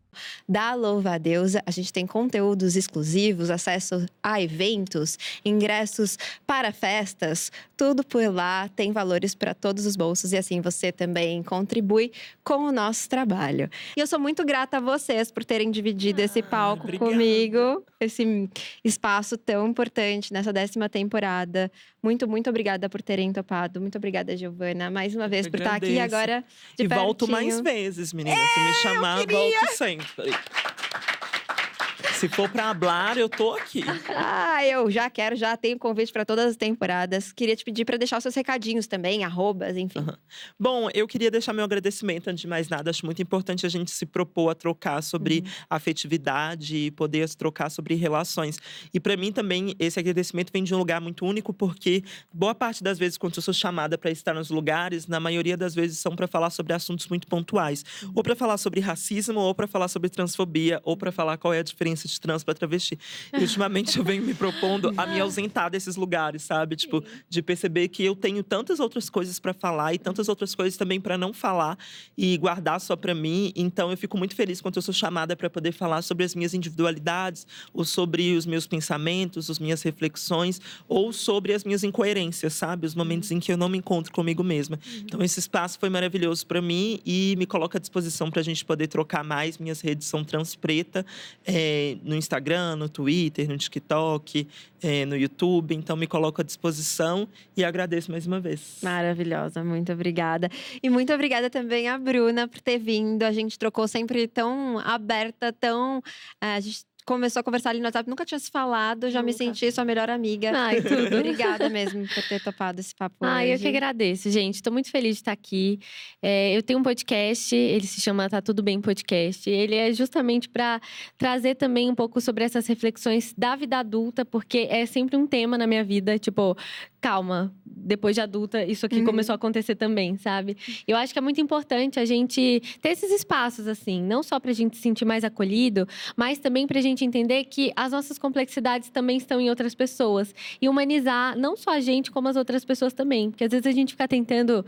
da Louva a Deusa. A gente tem conteúdos exclusivos, acesso a eventos, ingressos para festas, tudo por lá. Tem valores para todos os bolsos e assim você também contribui com o nosso trabalho. E eu sou muito grata a vocês por terem dividido esse Ah, palco obrigada. comigo, esse espaço tão importante nessa décima temporada. Muito, muito obrigada por terem topado. Muito obrigada, Giovana, mais uma Eu vez que por estar aqui agradeço. agora de e volto mais pertinho. vezes, menina. Se me chamar, volto sempre. Thanks, buddy. Se for pra hablar, eu tô aqui. Ah, eu já quero, já tenho convite para todas as temporadas. Queria te pedir para deixar os seus recadinhos também, arrobas, enfim. Aham. Bom, eu queria deixar meu agradecimento antes de mais nada. Acho muito importante a gente se propor a trocar sobre Uhum. afetividade e poder se trocar sobre relações. E para mim também esse agradecimento vem de um lugar muito único, porque boa parte das vezes quando eu sou chamada para estar nos lugares, na maioria das vezes são para falar sobre assuntos muito pontuais, ou para falar sobre racismo, ou para falar sobre transfobia, ou para falar qual é a diferença de trans para travesti. E ultimamente eu venho me propondo a me ausentar desses lugares, sabe? Tipo, de perceber que eu tenho tantas outras coisas para falar e tantas outras coisas também para não falar e guardar só para mim. Então eu fico muito feliz quando eu sou chamada para poder falar sobre as minhas individualidades, ou sobre os meus pensamentos, as minhas reflexões, ou sobre as minhas incoerências, sabe? Os momentos em que eu não me encontro comigo mesma. Então esse espaço foi maravilhoso para mim e me coloca à disposição para a gente poder trocar mais. Minhas redes são Transpreta, é, no Instagram, no Twitter, no TikTok, é, no YouTube. Então me coloco à disposição e agradeço mais uma vez. Maravilhosa, muito obrigada. E muito obrigada também à Bruna por ter vindo. A gente trocou sempre tão aberta, tão. eh, a gente começou a conversar ali no WhatsApp, nunca tinha se falado, já me Nunca. senti sua melhor amiga. Ai, tudo. Obrigada mesmo por ter topado esse papo. Eu hoje. que agradeço, gente. Estou muito feliz de estar aqui. É, eu tenho um podcast, ele se chama Tá Tudo Bem Podcast. Ele é justamente para trazer também um pouco sobre essas reflexões da vida adulta, porque é sempre um tema na minha vida. Tipo, calma, depois de adulta, isso aqui Uhum. começou a acontecer também, sabe? Eu acho que é muito importante a gente ter esses espaços, assim, não só para a gente se sentir mais acolhido, mas também para a gente entender que as nossas complexidades também estão em outras pessoas e humanizar não só a gente, como as outras pessoas também. Porque às vezes a gente fica tentando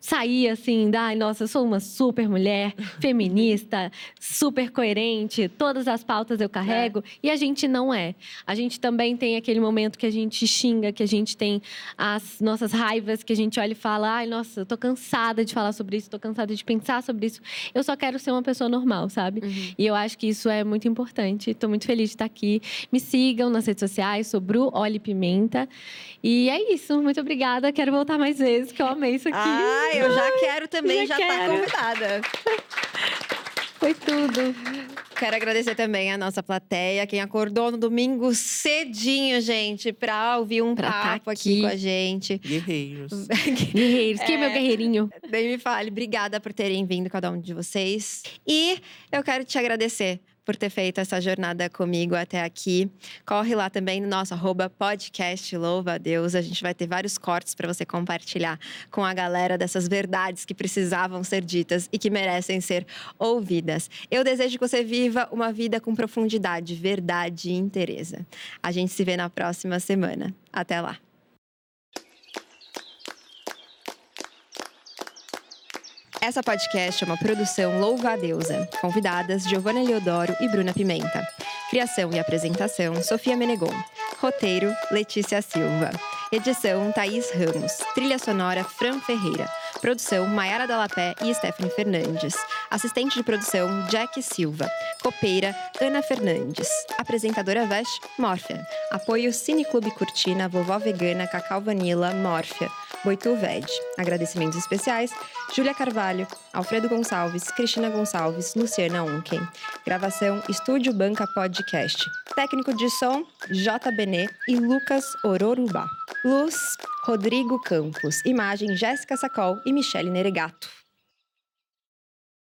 sair assim, da, nossa, eu sou uma super mulher, feminista, super coerente, todas as pautas eu carrego, e a gente não é. A gente também tem aquele momento que a gente xinga, que a gente tem as nossas raivas, que a gente olha e fala, ai, nossa, eu tô cansada de falar sobre isso, tô cansada de pensar sobre isso. Eu só quero ser uma pessoa normal, sabe? Uhum. E eu acho que isso é muito importante. Estou muito feliz de estar aqui. Me sigam nas redes sociais, sou Bru Oli Pimenta. E é isso. Muito obrigada. Quero voltar mais vezes, que eu amei isso aqui. Ah, eu já quero também, já já, tá quero. convidada. Foi tudo. Quero agradecer também a nossa plateia, quem acordou no domingo cedinho, gente, pra ouvir um Pra tá papo aqui. aqui. com a gente. Guerreiros. Guerreiros. Quem é meu guerreirinho? Bem me fale, obrigada por terem vindo, cada um de vocês. E eu quero te agradecer por ter feito essa jornada comigo até aqui. Corre lá também no nosso arroba podcast Louva a Deus. A gente vai ter vários cortes para você compartilhar com a galera dessas verdades que precisavam ser ditas e que merecem ser ouvidas. Eu desejo que você viva uma vida com profundidade, verdade e interesse. A gente se vê na próxima semana. Até lá. Essa podcast é uma produção Louva a Deusa. Convidadas Giovanna Leodoro e Bruna Pimenta. Criação e apresentação Sofia Menegon. Roteiro Letícia Silva. Edição Thaís Ramos. Trilha sonora Fran Ferreira. Produção Maiara Dalapé e Stephanie Fernandes. Assistente de produção Jack Silva. Copeira Ana Fernandes. Apresentadora Veste Mórfia. Apoio Cine Clube Curtina, Vovó Vegana, Cacau Vanilla, Mórfia. Boitu Veg. Agradecimentos especiais: Júlia Carvalho, Alfredo Gonçalves, Cristina Gonçalves, Luciana Unken. Gravação Estúdio Banca Podcast. Técnico de som J. Benê e Lucas Ororubá. Luz Rodrigo Campos. Imagem Jéssica Sacol e Michele Neregato.